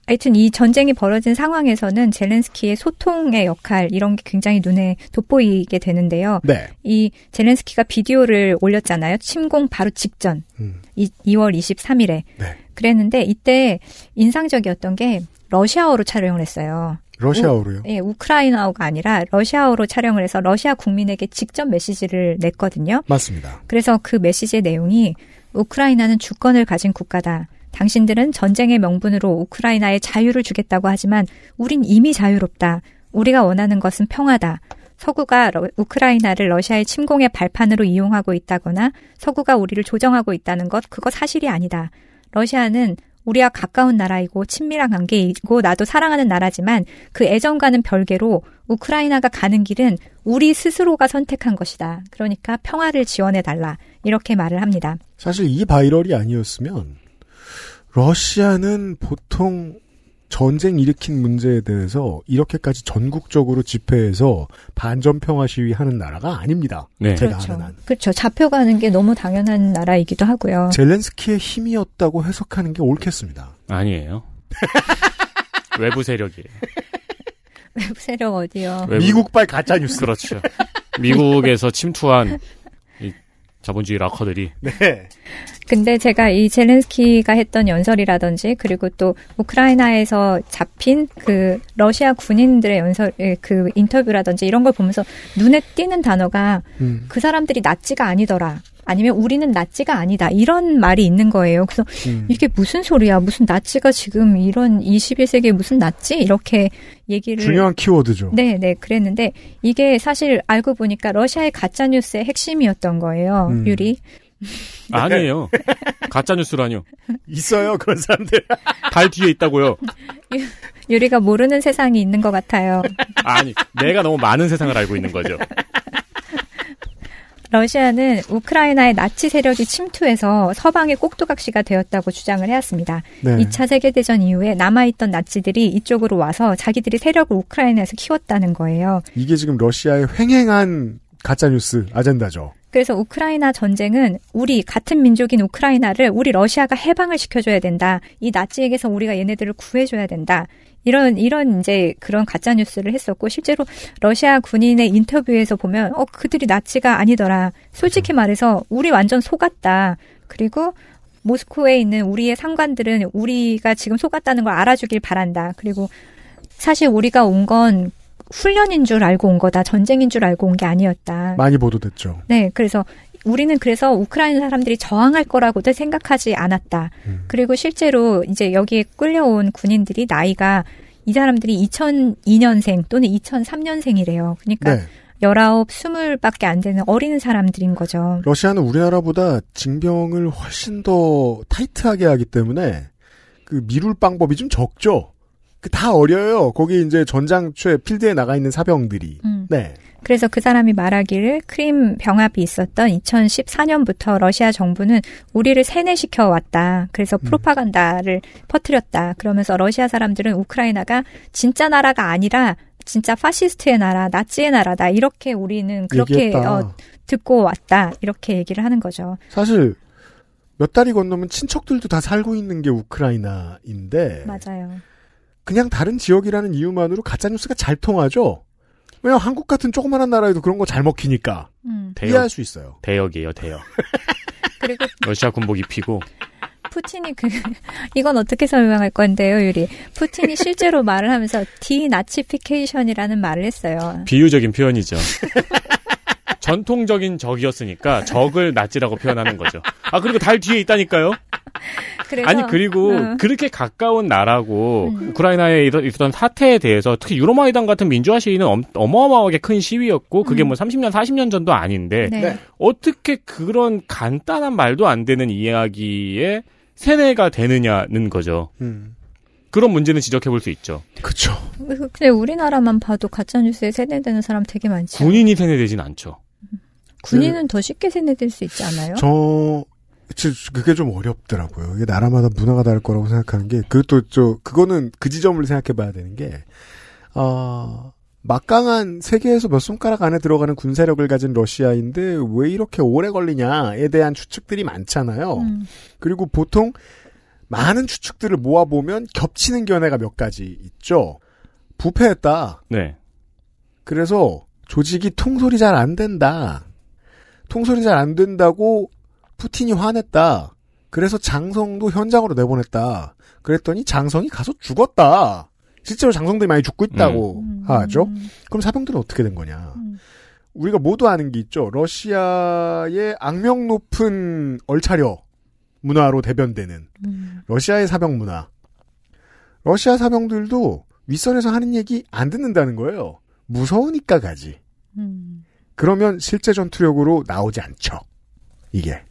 Speaker 3: 하여튼 이 전쟁이 벌어진 상황에서는 zel렌스키의 소통의 역할 이런 게 굉장히 눈에 돋보이게 되는데요.
Speaker 2: 네.
Speaker 3: 이 젤렌스키가 비디오를 올렸잖아요. 침공 바로 직전.
Speaker 2: 음.
Speaker 3: 이, 2월 23일에.
Speaker 2: 네.
Speaker 3: 그랬는데 이때 인상적이었던 게 러시아어로 촬영을 했어요.
Speaker 2: 러시아어로요.
Speaker 3: 예, 우크라이나어가 아니라 러시아어로 촬영을 해서 러시아 국민에게 직접 메시지를 냈거든요.
Speaker 2: 맞습니다.
Speaker 3: 그래서 그 메시지의 내용이 우크라이나는 주권을 가진 국가다. 당신들은 전쟁의 명분으로 우크라이나에 자유를 주겠다고 하지만 우린 이미 자유롭다. 우리가 원하는 것은 평화다. 서구가 러- 우크라이나를 러시아의 침공의 발판으로 이용하고 있다거나 서구가 우리를 조정하고 있다는 것 그거 사실이 아니다. 러시아는 우리와 가까운 나라이고 친밀한 관계이고 나도 사랑하는 나라지만 그 애정과는 별개로 우크라이나가 가는 길은 우리 스스로가 선택한 것이다. 그러니까 평화를 지원해 달라. 이렇게 말을 합니다.
Speaker 2: 사실 이 viral이 아니었으면 러시아는 보통 전쟁 일으킨 문제에 대해서 이렇게까지 전국적으로 집회해서 반전 평화 시위하는 나라가 아닙니다.
Speaker 4: 네.
Speaker 2: 제가
Speaker 3: 그렇죠.
Speaker 2: 아는 한.
Speaker 3: 그렇죠. 잡혀가는 게 너무 당연한 나라이기도 하고요.
Speaker 2: 젤렌스키의 힘이었다고 해석하는 게 옳겠습니다.
Speaker 4: 아니에요. [LAUGHS] 외부 세력이에요. [LAUGHS]
Speaker 3: 외부 세력 어디요?
Speaker 4: 외부-
Speaker 2: 미국발 가짜 뉴스.
Speaker 4: 그렇죠. 미국에서 침투한 이 자본주의 락커들이
Speaker 2: 네.
Speaker 3: 근데 제가 이 젤렌스키가 했던 연설이라든지 그리고 또 우크라이나에서 잡힌 그 러시아 군인들의 연설 예, 그 인터뷰라든지 이런 걸 보면서 눈에 띄는 단어가
Speaker 2: 음.
Speaker 3: 그 사람들이 나치가 아니더라. 아니면 우리는 나치가 아니다. 이런 말이 있는 거예요. 그래서
Speaker 2: 음.
Speaker 3: 이게 무슨 소리야? 무슨 나치가 지금 이런 21세기에 무슨 나치? 이렇게 얘기를
Speaker 2: 중요한 키워드죠.
Speaker 3: 네, 네, 그랬는데 이게 사실 알고 보니까 러시아의 가짜 뉴스의 핵심이었던 거예요.
Speaker 2: 음.
Speaker 3: 유리. [LAUGHS]
Speaker 4: 아니에요. 가짜 뉴스라뇨.
Speaker 2: 있어요 그런 사람들. [LAUGHS]
Speaker 4: 달 뒤에 있다고요.
Speaker 3: 유리가 모르는 세상이 있는 것 같아요.
Speaker 4: 아니, 내가 너무 많은 세상을 알고 있는 거죠.
Speaker 3: 러시아는 우크라이나의 나치 세력이 침투해서 서방의 꼭두각시가 되었다고 주장을 해왔습니다.
Speaker 2: 네.
Speaker 3: 2차 세계대전 이후에 남아있던 나치들이 이쪽으로 와서 자기들이 세력을 우크라이나에서 키웠다는 거예요.
Speaker 2: 이게 지금 러시아의 횡행한 가짜 뉴스 아젠다죠.
Speaker 3: 그래서 우크라이나 전쟁은 우리 같은 민족인 우크라이나를 우리 러시아가 해방을 시켜줘야 된다. 이 나치에게서 우리가 얘네들을 구해줘야 된다. 이런 이런 이제 그런 가짜 뉴스를 했었고 실제로 러시아 군인의 인터뷰에서 보면 어 그들이 나치가 아니더라. 솔직히 말해서 우리 완전 속았다. 그리고 모스크오에 있는 우리의 상관들은 우리가 지금 속았다는 걸 알아주길 바란다. 그리고 사실 우리가 온 건 훈련인 줄 알고 온 거다. 전쟁인 줄 알고 온 게 아니었다.
Speaker 2: 많이 보도됐죠.
Speaker 3: 네, 그래서 우리는 그래서 우크라이나 사람들이 저항할 거라고도 생각하지 않았다.
Speaker 2: 음.
Speaker 3: 그리고 실제로 이제 여기에 끌려온 군인들이 나이가 이 사람들이 2002년생 또는 2003년생이래요. 그러니까
Speaker 2: 네.
Speaker 3: 19, 20밖에 안 되는 어린 사람들인 거죠.
Speaker 2: 러시아는 우리나라보다 징병을 훨씬 더 타이트하게 하기 때문에 그 미룰 방법이 좀 적죠. 그 다 어려요. 거기 이제 전장초에 필드에 나가 있는 사병들이.
Speaker 3: 음.
Speaker 2: 네.
Speaker 3: 그래서 그 사람이 말하기를 크림 병합이 있었던 2014년부터 러시아 정부는 우리를 세뇌시켜 왔다. 그래서 프로파간다를 퍼뜨렸다. 그러면서 러시아 사람들은 우크라이나가 진짜 나라가 아니라 진짜 파시스트의 나라, 나치의 나라다. 이렇게 우리는 그렇게
Speaker 2: 얘기했다.
Speaker 3: 어, 듣고 왔다. 이렇게 얘기를 하는 거죠.
Speaker 2: 사실 몇 달이 건너면 친척들도 다 살고 있는 게 우크라이나인데
Speaker 3: 맞아요.
Speaker 2: 그냥 다른 지역이라는 이유만으로 가짜 뉴스가 잘 통하죠. 왜냐면 한국 같은 조그만한 나라에도 그런 거 잘 먹히니까
Speaker 3: 음.
Speaker 4: 대역,
Speaker 2: 이해할 수 있어요.
Speaker 4: 대역이에요, 대역. [LAUGHS]
Speaker 3: 그리고
Speaker 4: 러시아 군복 입히고
Speaker 3: 푸틴이 그 [LAUGHS] 이건 어떻게 설명할 건데요, 유리. 푸틴이 실제로 말을 하면서 [LAUGHS] denazification이라는 말을 했어요.
Speaker 4: 비유적인 표현이죠. 전통적인 적이었으니까 적을 나치라고 표현하는 거죠. 아 그리고 달 뒤에 있다니까요.
Speaker 3: 그래서
Speaker 4: 아니 그리고
Speaker 3: 음.
Speaker 4: 그렇게 가까운 나라고
Speaker 3: 음.
Speaker 4: 우크라이나에 있- 있었던 사태에 대해서 특히 유로마이단 같은 민주화 시위는 엄, 어마어마하게 큰 시위였고 그게
Speaker 3: 음.
Speaker 4: 뭐 30년 40년 전도 아닌데
Speaker 3: 네.
Speaker 2: 네.
Speaker 4: 어떻게 그런 간단한 말도 안 되는 이야기에 세뇌가 되느냐는 거죠.
Speaker 2: 음.
Speaker 4: 그런 문제는 지적해 볼 수 있죠.
Speaker 2: 그쵸.
Speaker 3: 근데 우리나라만 봐도 가짜 뉴스에 세뇌되는 사람 되게 많지.
Speaker 4: 군인이 세뇌되진 않죠.
Speaker 3: 군인은 더 쉽게 세뇌될 수 있지 않아요?
Speaker 2: 저 지- 그게 좀 어렵더라고요. 이게 나라마다 문화가 다를 거라고 생각하는 게 그것도 저 그거는 그 지점을 생각해 봐야 되는 게 아. 막강한 세계에서 몇 손가락 안에 들어가는 군사력을 가진 러시아인데 왜 이렇게 오래 걸리냐에 대한 추측들이 많잖아요.
Speaker 3: 음.
Speaker 2: 그리고 보통 많은 추측들을 모아보면 겹치는 견해가 몇 가지 있죠. 부패했다.
Speaker 4: 네.
Speaker 2: 그래서 조직이 통솔이 잘 안 된다. 통솔이 잘 안 된다고 푸틴이 화냈다. 그래서 장성도 현장으로 내보냈다. 그랬더니 장성이 가서 죽었다. 실제로 장성들이 많이 죽고 있다고
Speaker 3: 음.
Speaker 2: 하죠. 그럼 사병들은 어떻게 된 거냐?
Speaker 3: 음.
Speaker 2: 우리가 모두 아는 게 있죠. 러시아의 악명 높은 얼차려 문화로 대변되는
Speaker 3: 음.
Speaker 2: 러시아의 사병 문화. 러시아 사병들도 윗선에서 하는 얘기 안 듣는다는 거예요. 무서우니까 가지.
Speaker 3: 음.
Speaker 2: 그러면 실제 전투력으로 나오지 않죠. 이게.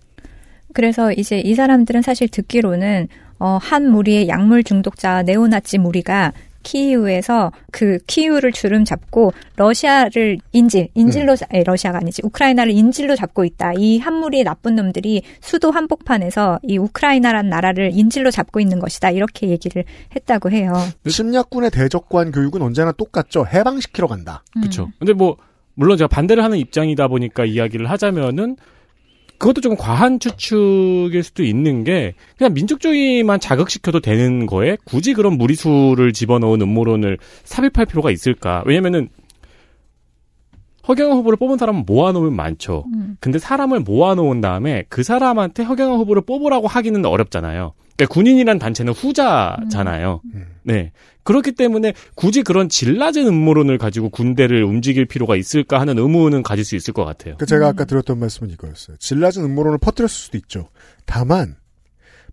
Speaker 3: 그래서 이제 이 사람들은 사실 듣기로는 어, 한 무리의 약물 중독자 네오나치 무리가 키이우에서 그 키이우를 주름 잡고 러시아를 인질, 인질로, 자- 아니, 러시아가 아니지, 우크라이나를 인질로 잡고 있다. 이 한 무리의 나쁜 놈들이 수도 한복판에서 이 우크라이나란 나라를 인질로 잡고 있는 것이다. 이렇게 얘기를 했다고 해요.
Speaker 2: 심리학군의 대적관 교육은 언제나 똑같죠. 해방시키러 간다.
Speaker 4: 그렇죠. 근데 뭐 물론 제가 반대를 하는 입장이다 보니까 이야기를 하자면은 그것도 좀 과한 추측일 수도 있는 게 그냥 민족주의만 자극시켜도 되는 거에 굳이 그런 무리수를 집어넣은 음모론을 삽입할 필요가 있을까? 왜냐면은 허경영 후보를 뽑은 사람은 모아놓으면 많죠.
Speaker 3: 음.
Speaker 4: 근데 사람을 모아놓은 다음에 그 사람한테 허경영 후보를 뽑으라고 하기는 어렵잖아요. 그러니까 군인이란 단체는 후자잖아요.
Speaker 2: 음.
Speaker 4: 네. 그렇기 때문에 굳이 그런 질 낮은 음모론을 가지고 군대를 움직일 필요가 있을까 하는 의문은 가질 수 있을 것 같아요.
Speaker 2: 그 제가 아까 드렸던 말씀은 이거였어요. 질낮은 음모론을 퍼뜨렸을 수도 있죠. 다만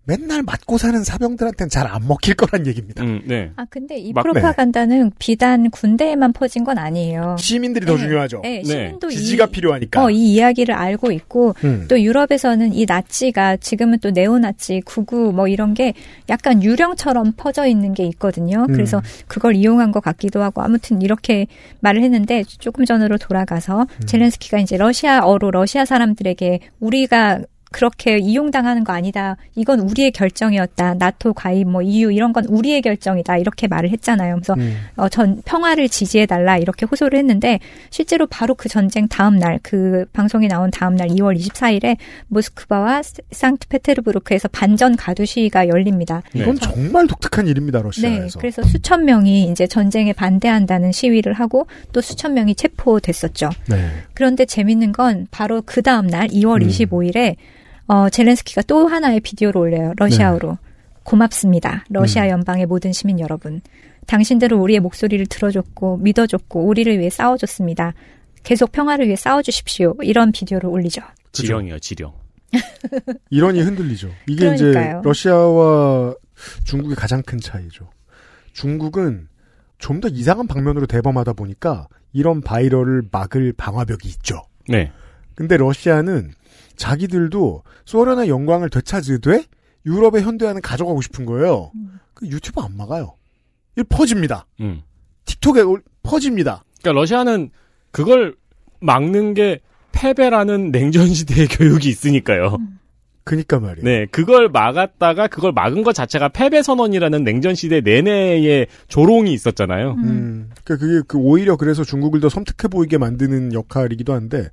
Speaker 2: 맨날 맞고 사는 사병들한테는 잘 안 먹힐 거란 얘기입니다.
Speaker 4: 음, 네.
Speaker 3: 아, 근데 이
Speaker 4: 막-
Speaker 3: 프로파간다는 비단 군대에만 퍼진 건 아니에요.
Speaker 2: 시민들이 더
Speaker 3: 네.
Speaker 2: 중요하죠.
Speaker 3: 네,
Speaker 4: 네.
Speaker 3: 시민도
Speaker 2: 지지가
Speaker 3: 이,
Speaker 2: 필요하니까.
Speaker 3: 어, 이 이야기를 알고 있고
Speaker 2: 음.
Speaker 3: 또 유럽에서는 이 나치가 지금은 또 네오나치, 구구 뭐 이런 게 약간 유령처럼 퍼져 있는 게 있거든요.
Speaker 2: 음.
Speaker 3: 그래서 그걸 이용한 것 같기도 하고 아무튼 이렇게 말을 했는데 조금 전으로 돌아가서
Speaker 2: 음.
Speaker 3: 젤렌스키가 이제 러시아어로 러시아 사람들에게 우리가 그렇게 이용당하는 거 아니다. 이건 우리의 결정이었다. 나토 가입 뭐 EU 이런 건 우리의 결정이다. 이렇게 말을 했잖아요. 그래서
Speaker 2: 음.
Speaker 3: 어, 전 평화를 지지해 달라 이렇게 호소를 했는데 실제로 바로 그 전쟁 다음 날 그 방송이 나온 다음 날 2월 24일에 모스크바와 스- 상트페테르부르크에서 반전 가두 시위가 열립니다.
Speaker 4: 네.
Speaker 2: 이건 정말 독특한 일입니다.
Speaker 3: 네,
Speaker 2: 러시아에서.
Speaker 3: 그래서 수천 명이 이제 전쟁에 반대한다는 시위를 하고 또 수천 명이 체포됐었죠.
Speaker 2: 네.
Speaker 3: 그런데 재밌는 건 바로 그 다음 날 2월
Speaker 2: 음.
Speaker 3: 25일에 어, 젤렌스키가 또 하나의 비디오를 올려요. 러시아어로. 고맙습니다. 러시아
Speaker 2: 음.
Speaker 3: 연방의 모든 시민 여러분. 당신들은 우리의 목소리를 들어줬고 믿어줬고 우리를 위해 싸워줬습니다. 계속 평화를 위해 싸워주십시오. 이런 비디오를 올리죠.
Speaker 4: 지령이요, 지령. [LAUGHS]
Speaker 2: 이론이 흔들리죠. 이게
Speaker 3: 그러니까요.
Speaker 2: 이제 러시아와 중국의 가장 큰 차이죠. 중국은 좀 더 이상한 방면으로 대범하다 보니까 이런 바이럴을 막을 방화벽이 있죠.
Speaker 4: 네.
Speaker 2: 근데 러시아는 자기들도 소련의 영광을 되찾으되 유럽의 현대화는 가져가고 싶은 거예요. 그 유튜브 안 막아요. 이 퍼집니다.
Speaker 4: 음.
Speaker 2: 틱톡에 올- 퍼집니다.
Speaker 4: 그러니까 러시아는 그걸 막는 게 패배라는 냉전 시대의 [LAUGHS] 교육이 있으니까요.
Speaker 2: 그니까 말이에요.
Speaker 4: 네, 그걸 막았다가 그걸 막은 것 자체가 패배 선언이라는 냉전 시대 내내의 조롱이 있었잖아요.
Speaker 2: 음, 그러니까 그게 그 오히려 그래서 중국을 더 섬뜩해 보이게 만드는 역할이기도 한데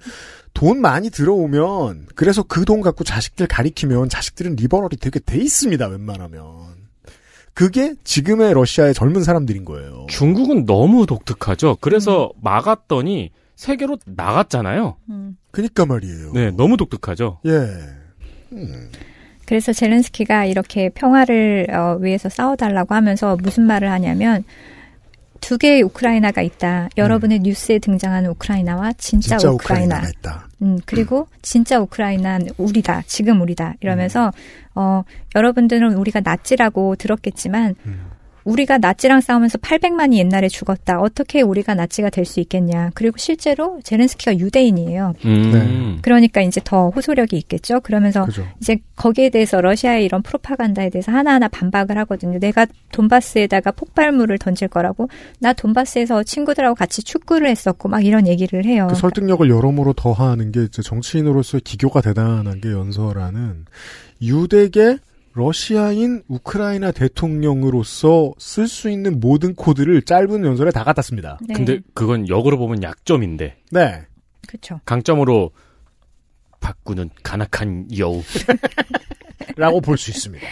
Speaker 2: 돈 많이 들어오면 그래서 그 돈 갖고 자식들 가리키면 자식들은 리버럴이 되게 돼 있습니다. 웬만하면 그게 지금의 러시아의 젊은 사람들인 거예요.
Speaker 4: 중국은 너무 독특하죠. 그래서
Speaker 3: 음.
Speaker 4: 막았더니 세계로 나갔잖아요.
Speaker 3: 음.
Speaker 2: 그니까 말이에요.
Speaker 4: 네, 너무 독특하죠.
Speaker 2: 예.
Speaker 3: 그래서 젤렌스키가 이렇게 평화를 어, 위해서 싸워달라고 하면서 무슨 말을 하냐면 두 개의 우크라이나가 있다. 여러분의 뉴스에 등장하는 우크라이나와 진짜,
Speaker 2: 진짜
Speaker 3: 우크라이나.
Speaker 2: 있다.
Speaker 3: 음, 그리고 진짜 우크라이나는 우리다. 지금 우리다. 이러면서 어, 여러분들은 우리가 나치라고 들었겠지만 우리가 나치랑 싸우면서 800만이 옛날에 죽었다. 어떻게 우리가 나치가 될 수 있겠냐. 그리고 실제로 제렌스키가 유대인이에요.
Speaker 4: 음.
Speaker 3: 그러니까 이제 더 호소력이 있겠죠. 그러면서
Speaker 2: 그죠.
Speaker 3: 이제 거기에 대해서 러시아의 이런 프로파간다에 대해서 하나하나 반박을 하거든요. 내가 돈바스에다가 폭발물을 던질 거라고 나 돈바스에서 친구들하고 같이 축구를 했었고 막 이런 얘기를 해요.
Speaker 2: 그 설득력을 여러모로 더하는 게 이제 정치인으로서의 기교가 대단한 게 연설하는 유대계 러시아인 우크라이나 대통령으로서 쓸 수 있는 모든 코드를 짧은 연설에 다 갖다 씁니다.
Speaker 3: 네.
Speaker 4: 근데 그건 역으로 보면 약점인데
Speaker 2: 네.
Speaker 3: 그렇죠.
Speaker 4: 강점으로 바꾸는 간악한 여우. [LAUGHS]
Speaker 2: 라고 볼 수 있습니다.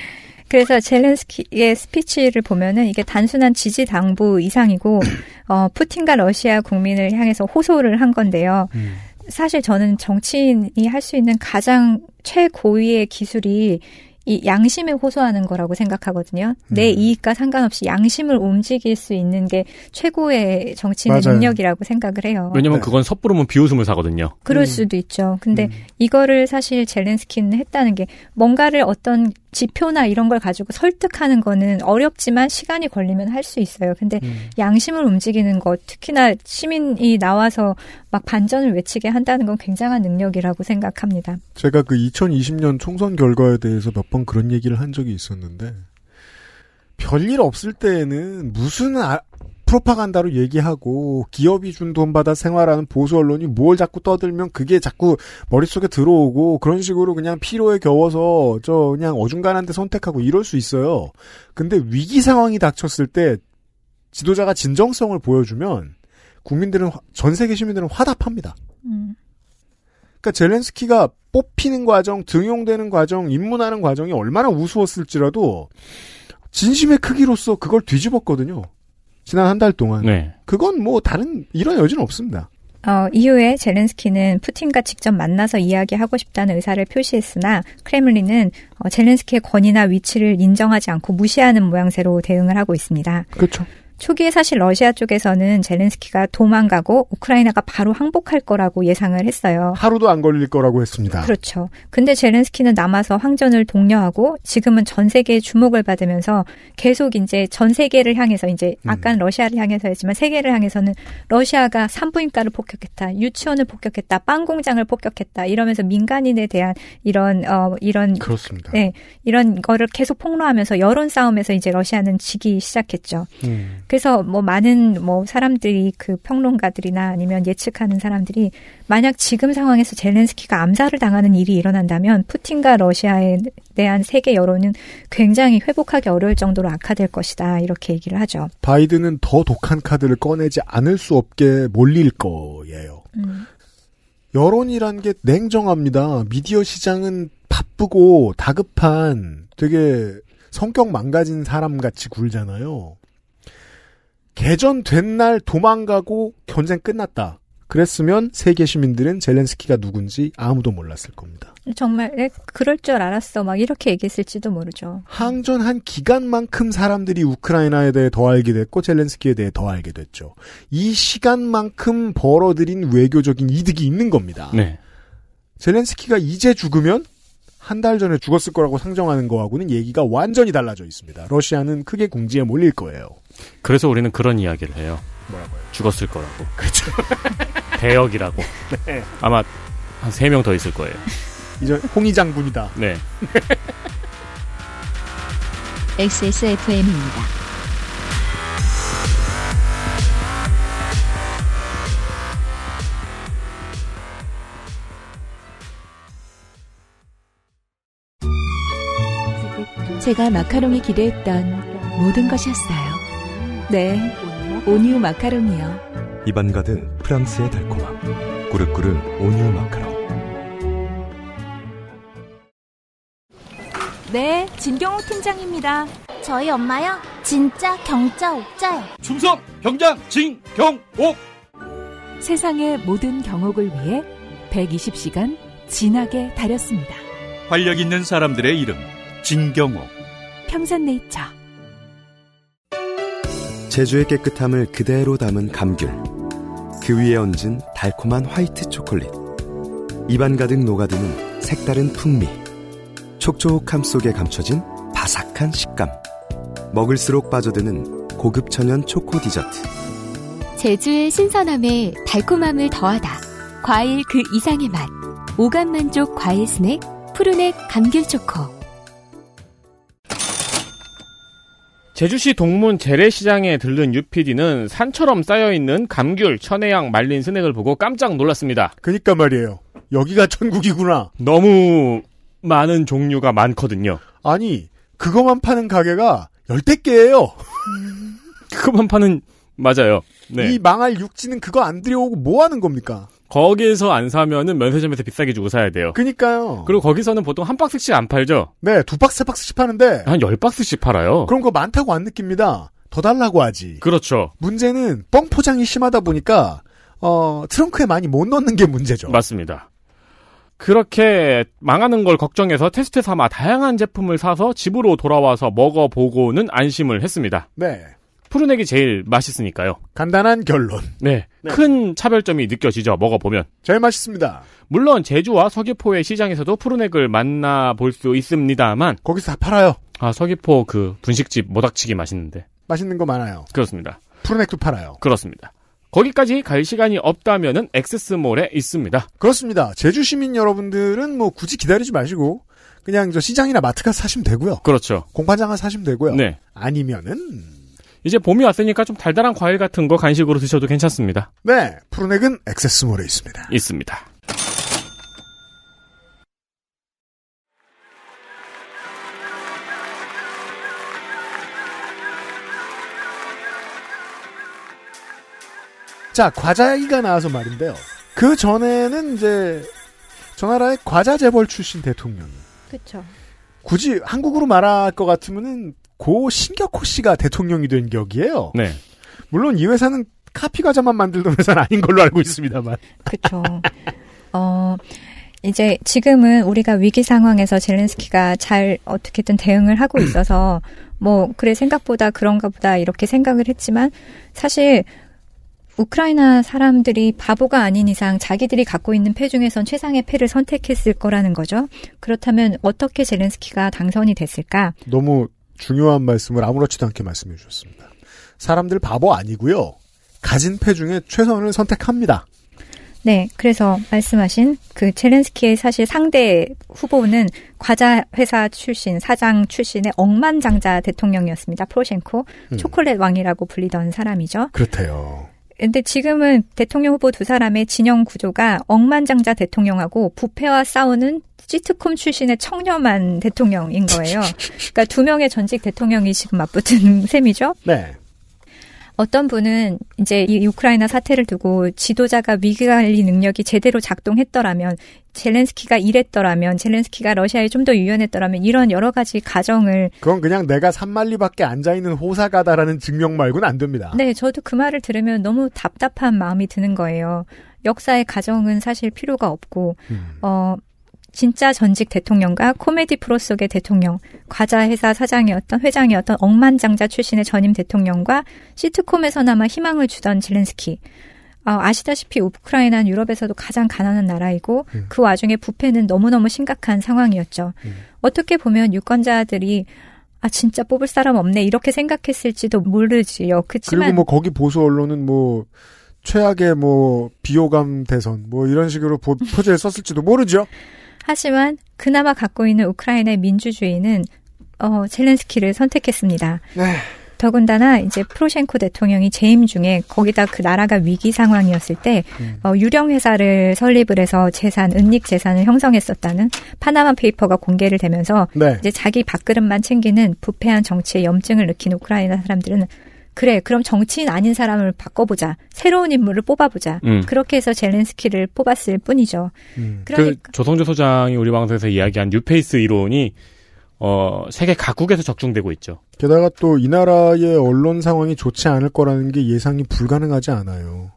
Speaker 3: 그래서 젤렌스키의 스피치를 보면은 이게 단순한 지지 당부 이상이고 [CLEARS THROAT] 어 푸틴과 러시아 국민을 향해서 호소를 한 건데요.
Speaker 2: 음.
Speaker 3: 사실 저는 정치인이 할 수 있는 가장 최고위의 기술이 이 양심에 호소하는 거라고 생각하거든요. 내
Speaker 2: 음.
Speaker 3: 이익과 상관없이 양심을 움직일 수 있는 게 최고의 정치인의
Speaker 2: 맞아요.
Speaker 3: 능력이라고 생각을 해요.
Speaker 4: 왜냐면
Speaker 2: 네.
Speaker 4: 그건 섣부르면 비웃음을 사거든요.
Speaker 3: 그럴
Speaker 2: 음.
Speaker 3: 수도 있죠. 근데
Speaker 2: 음.
Speaker 3: 이거를 사실 젤렌스키는 했다는 게 뭔가를 어떤 지표나 이런 걸 가지고 설득하는 거는 어렵지만 시간이 걸리면 할 수 있어요. 근데
Speaker 2: 음.
Speaker 3: 양심을 움직이는 것, 특히나 시민이 나와서 막 반전을 외치게 한다는 건 굉장한 능력이라고 생각합니다.
Speaker 2: 제가 그 2020년 총선 결과에 대해서 몇번 그런 얘기를 한 적이 있었는데 별일 없을 때에는 무슨 아- 프로파간다로 얘기하고 기업이 준 돈 받아 생활하는 보수 언론이 뭘 자꾸 떠들면 그게 자꾸 머릿속에 들어오고 그런 식으로 그냥 피로에 겨워서 저 그냥 어중간한 데 선택하고 이럴 수 있어요. 근데 위기 상황이 닥쳤을 때 지도자가 진정성을 보여주면 국민들은 화- 전 세계 시민들은 화답합니다.
Speaker 3: 음.
Speaker 2: 그러니까 젤렌스키가 뽑히는 과정, 등용되는 과정, 입문하는 과정이 얼마나 우스웠을지라도 진심의 크기로서 그걸 뒤집었거든요. 지난 한 달 동안.
Speaker 4: 네.
Speaker 2: 그건 뭐 다른 이런 여지는 없습니다.
Speaker 3: 어, 이후에 젤렌스키는 푸틴과 직접 만나서 이야기하고 싶다는 의사를 표시했으나 크레물린은 어, 젤렌스키의 권위나 위치를 인정하지 않고 무시하는 모양새로 대응을 하고 있습니다.
Speaker 2: 그렇죠.
Speaker 3: 초기에 사실 러시아 쪽에서는 젤렌스키가 도망가고 우크라이나가 바로 항복할 거라고 예상을 했어요.
Speaker 2: 하루도 안 걸릴 거라고 했습니다.
Speaker 3: 그렇죠. 근데 젤렌스키는 남아서 황전을 독려하고 지금은 전 세계의 주목을 받으면서 계속 이제 전 세계를 향해서 이제
Speaker 2: 음.
Speaker 3: 아까는 러시아를 향해서였지만 세계를 향해서는 러시아가 산부인과를 폭격했다, 유치원을 폭격했다, 빵 공장을 폭격했다 이러면서 민간인에 대한 이런 어 이런
Speaker 2: 그렇습니다.
Speaker 3: 네, 이런 거를 계속 폭로하면서 여론 싸움에서 이제 러시아는 지기 시작했죠.
Speaker 2: 음.
Speaker 3: 그래서 뭐 많은 뭐 사람들이 그 평론가들이나 아니면 예측하는 사람들이 만약 지금 상황에서 젤렌스키가 암살을 당하는 일이 일어난다면 푸틴과 러시아에 대한 세계 여론은 굉장히 회복하기 어려울 정도로 악화될 것이다 이렇게 얘기를 하죠.
Speaker 2: 바이든은 더 독한 카드를 꺼내지 않을 수 없게 몰릴 거예요.
Speaker 3: 음,
Speaker 2: 여론이란 게 냉정합니다. 미디어 시장은 바쁘고 다급한 되게 성격 망가진 사람 같이 굴잖아요. 개전된 날 도망가고 전쟁 끝났다. 그랬으면 세계 시민들은 젤렌스키가 누군지 아무도 몰랐을 겁니다.
Speaker 3: 정말 에, 그럴 줄 알았어 막 이렇게 얘기했을지도 모르죠.
Speaker 2: 항전한 기간만큼 사람들이 우크라이나에 대해 더 알게 됐고 젤렌스키에 대해 더 알게 됐죠. 이 시간만큼 벌어들인 외교적인 이득이 있는 겁니다.
Speaker 4: 네.
Speaker 2: 젤렌스키가 이제 죽으면 한 달 전에 죽었을 거라고 상정하는 거하고는 얘기가 완전히 달라져 있습니다. 러시아는 크게 궁지에 몰릴 거예요.
Speaker 4: 그래서 우리는 그런 이야기를 해요.
Speaker 2: 뭐라고요?
Speaker 4: 죽었을 거라고. 그렇죠. [LAUGHS] 대역이라고. [LAUGHS]
Speaker 2: 네.
Speaker 4: 아마 한 세 명 더 있을 거예요.
Speaker 2: 이제 홍희 장군이다.
Speaker 4: 네. [LAUGHS]
Speaker 1: XSFM입니다. 제가 마카롱이 기대했던 모든 것이었어요. 네, 온유 마카롱이요.
Speaker 7: 입안 가득 프랑스의 달콤함. 꾸르꾸르 온유 마카롱.
Speaker 1: 네, 진경호 팀장입니다.
Speaker 8: 저희 엄마요? 진짜 경자 옥자요.
Speaker 9: 충성 경장 진경옥
Speaker 1: 세상의 모든 경옥을 위해 120시간 진하게 다렸습니다.
Speaker 9: 활력 있는 사람들의 이름 진경옥
Speaker 1: 평산네이처.
Speaker 7: 제주의 깨끗함을 그대로 담은 감귤. 그 위에 얹은 달콤한 화이트 초콜릿. 입안 가득 녹아드는 색다른 풍미. 촉촉함 속에 감춰진 바삭한 식감. 먹을수록 빠져드는 고급 천연 초코 디저트.
Speaker 6: 제주의 신선함에 달콤함을 더하다. 과일 그 이상의 맛. 오감 만족 과일 스낵 푸르넥 감귤 초코.
Speaker 4: 제주시 동문 재래시장에 들른 유PD는 산처럼 쌓여있는 감귤, 천혜향, 말린 스낵을 보고 깜짝 놀랐습니다.
Speaker 2: 그니까 말이에요. 여기가 천국이구나.
Speaker 4: 너무 많은 종류가 많거든요.
Speaker 2: 아니, 그거만 파는 가게가 열댓 개예요. [LAUGHS]
Speaker 4: 그것만 파는 맞아요. 네.
Speaker 2: 이 망할 육지는 그거 안 들여오고 뭐 하는 겁니까?
Speaker 4: 거기에서 안 사면은 면세점에서 비싸게 주고 사야 돼요.
Speaker 2: 그니까요.
Speaker 4: 그리고 거기서는 보통 한 박스씩 안 팔죠.
Speaker 2: 네, 두 박스, 세 박스씩 파는데.
Speaker 4: 한 열 박스씩 팔아요.
Speaker 2: 그런 거 많다고 안 느낍니다. 더 달라고 하지.
Speaker 4: 그렇죠.
Speaker 2: 문제는 뻥 포장이 심하다 보니까 어 트렁크에 많이 못 넣는 게 문제죠.
Speaker 4: 맞습니다. 그렇게 망하는 걸 걱정해서 테스트 삼아 다양한 제품을 사서 집으로 돌아와서 먹어보고는 안심을 했습니다.
Speaker 2: 네.
Speaker 4: 푸르넥이 제일 맛있으니까요.
Speaker 2: 간단한 결론.
Speaker 4: 네.
Speaker 2: 네.
Speaker 4: 큰 차별점이 느껴지죠. 먹어보면.
Speaker 2: 제일 맛있습니다.
Speaker 4: 물론 제주와 서귀포의 시장에서도 푸르넥을 만나볼 수 있습니다만
Speaker 2: 거기서 다 팔아요.
Speaker 4: 아 서귀포 그 분식집 모닥치기 맛있는데
Speaker 2: 맛있는 거 많아요.
Speaker 4: 그렇습니다.
Speaker 2: 푸르넥도 팔아요.
Speaker 4: 그렇습니다. 거기까지 갈 시간이 없다면은 엑세스몰에 있습니다.
Speaker 2: 그렇습니다. 제주 시민 여러분들은 뭐 굳이 기다리지 마시고 그냥 저 시장이나 마트 가서 사시면 되고요.
Speaker 4: 그렇죠.
Speaker 2: 공판장 가서 사시면 되고요.
Speaker 4: 네.
Speaker 2: 아니면은
Speaker 4: 이제 봄이 왔으니까 좀 달달한 과일 같은 거 간식으로 드셔도 괜찮습니다.
Speaker 2: 네 푸르넥은 액세스몰에 있습니다.
Speaker 4: 있습니다.
Speaker 2: 자 과자 얘기가 나와서 말인데요. 그 전에는 이제 저 나라의 과자 재벌 출신 대통령이
Speaker 3: 그렇죠.
Speaker 2: 굳이 한국으로 말할 것 같으면은 고 신격호 씨가 대통령이 된 격이에요.
Speaker 4: 네.
Speaker 2: 물론 이 회사는 카피 과자만 만들던 회사는 아닌 걸로 알고 있습니다만.
Speaker 3: 그렇죠. 어, 이제 지금은 우리가 위기 상황에서 젤렌스키가 잘 어떻게든 대응을 하고 있어서 뭐 그래 생각보다 그런가 보다 이렇게 생각을 했지만 사실 우크라이나 사람들이 바보가 아닌 이상 자기들이 갖고 있는 패 중에선 최상의 패를 선택했을 거라는 거죠. 그렇다면 어떻게 젤렌스키가 당선이 됐을까?
Speaker 2: 너무 중요한 말씀을 아무렇지도 않게 말씀해 주셨습니다. 사람들 바보 아니고요. 가진 패 중에 최선을 선택합니다.
Speaker 3: 네, 그래서 말씀하신 그 젤렌스키의 사실 상대 후보는 과자 회사 출신, 사장 출신의 억만장자 대통령이었습니다. 프로셴코.
Speaker 2: 음.
Speaker 3: 초콜릿 왕이라고 불리던 사람이죠.
Speaker 2: 그렇대요.
Speaker 3: 근데 지금은 대통령 후보 두 사람의 진영 구조가 억만장자 대통령하고 부패와 싸우는 시트콤 출신의 청렴한 대통령인 거예요. [LAUGHS] 그러니까 두 명의 전직 대통령이 지금 맞붙은 셈이죠.
Speaker 2: 네.
Speaker 3: 어떤 분은 이제 이 우크라이나 사태를 두고 지도자가 위기 관리 능력이 제대로 작동했더라면 젤렌스키가 이랬더라면 젤렌스키가 러시아에 좀 더 유연했더라면 이런 여러 가지 가정을
Speaker 2: 그건 그냥 내가 산만리 밖에 앉아 있는 호사가다라는 증명 말고는 안 됩니다.
Speaker 3: 네 저도 그 말을 들으면 너무 답답한 마음이 드는 거예요. 역사의 가정은 사실 필요가 없고
Speaker 2: 음.
Speaker 3: 어 진짜 전직 대통령과 코미디 프로 속의 대통령, 과자 회사 사장이었던 회장이었던 억만장자 출신의 전임 대통령과 시트콤에서나마 희망을 주던 젤렌스키. 어, 아시다시피 우크라이나는 유럽에서도 가장 가난한 나라이고
Speaker 2: 음.
Speaker 3: 그 와중에 부패는 너무너무 심각한 상황이었죠.
Speaker 2: 음.
Speaker 3: 어떻게 보면 유권자들이 아 진짜 뽑을 사람 없네 이렇게 생각했을지도 모르지요. 그렇지만
Speaker 2: 그리고 뭐 거기 보수 언론은 뭐 최악의 뭐 비호감 대선 뭐 이런 식으로 보, 표제를 썼을지도 모르죠.
Speaker 3: 하지만 그나마 갖고 있는 우크라이나의 민주주의는 어, 젤렌스키를 선택했습니다.
Speaker 2: 네.
Speaker 3: 더군다나 이제 프로셴코 대통령이 재임 중에 거기다 그 나라가 위기 상황이었을 때
Speaker 2: 음.
Speaker 3: 어, 유령 회사를 설립을 해서 재산, 은닉 재산을 형성했었다는 Panama Paper가 공개를 되면서
Speaker 2: 네.
Speaker 3: 이제 자기 밥그릇만 챙기는 부패한 정치에 염증을 느낀 우크라이나 사람들은 그래, 그럼 정치인 아닌 사람을 바꿔보자. 새로운 인물을 뽑아보자.
Speaker 4: 음.
Speaker 3: 그렇게 해서 젤렌스키를 뽑았을 뿐이죠.
Speaker 2: 음.
Speaker 3: 그러니까
Speaker 4: 그 조성조 소장이 우리 방송에서 이야기한 뉴페이스 이론이 어 세계 각국에서 적중되고 있죠.
Speaker 2: 게다가 또 이 나라의 언론 상황이 좋지 않을 거라는 게 예상이 불가능하지 않아요.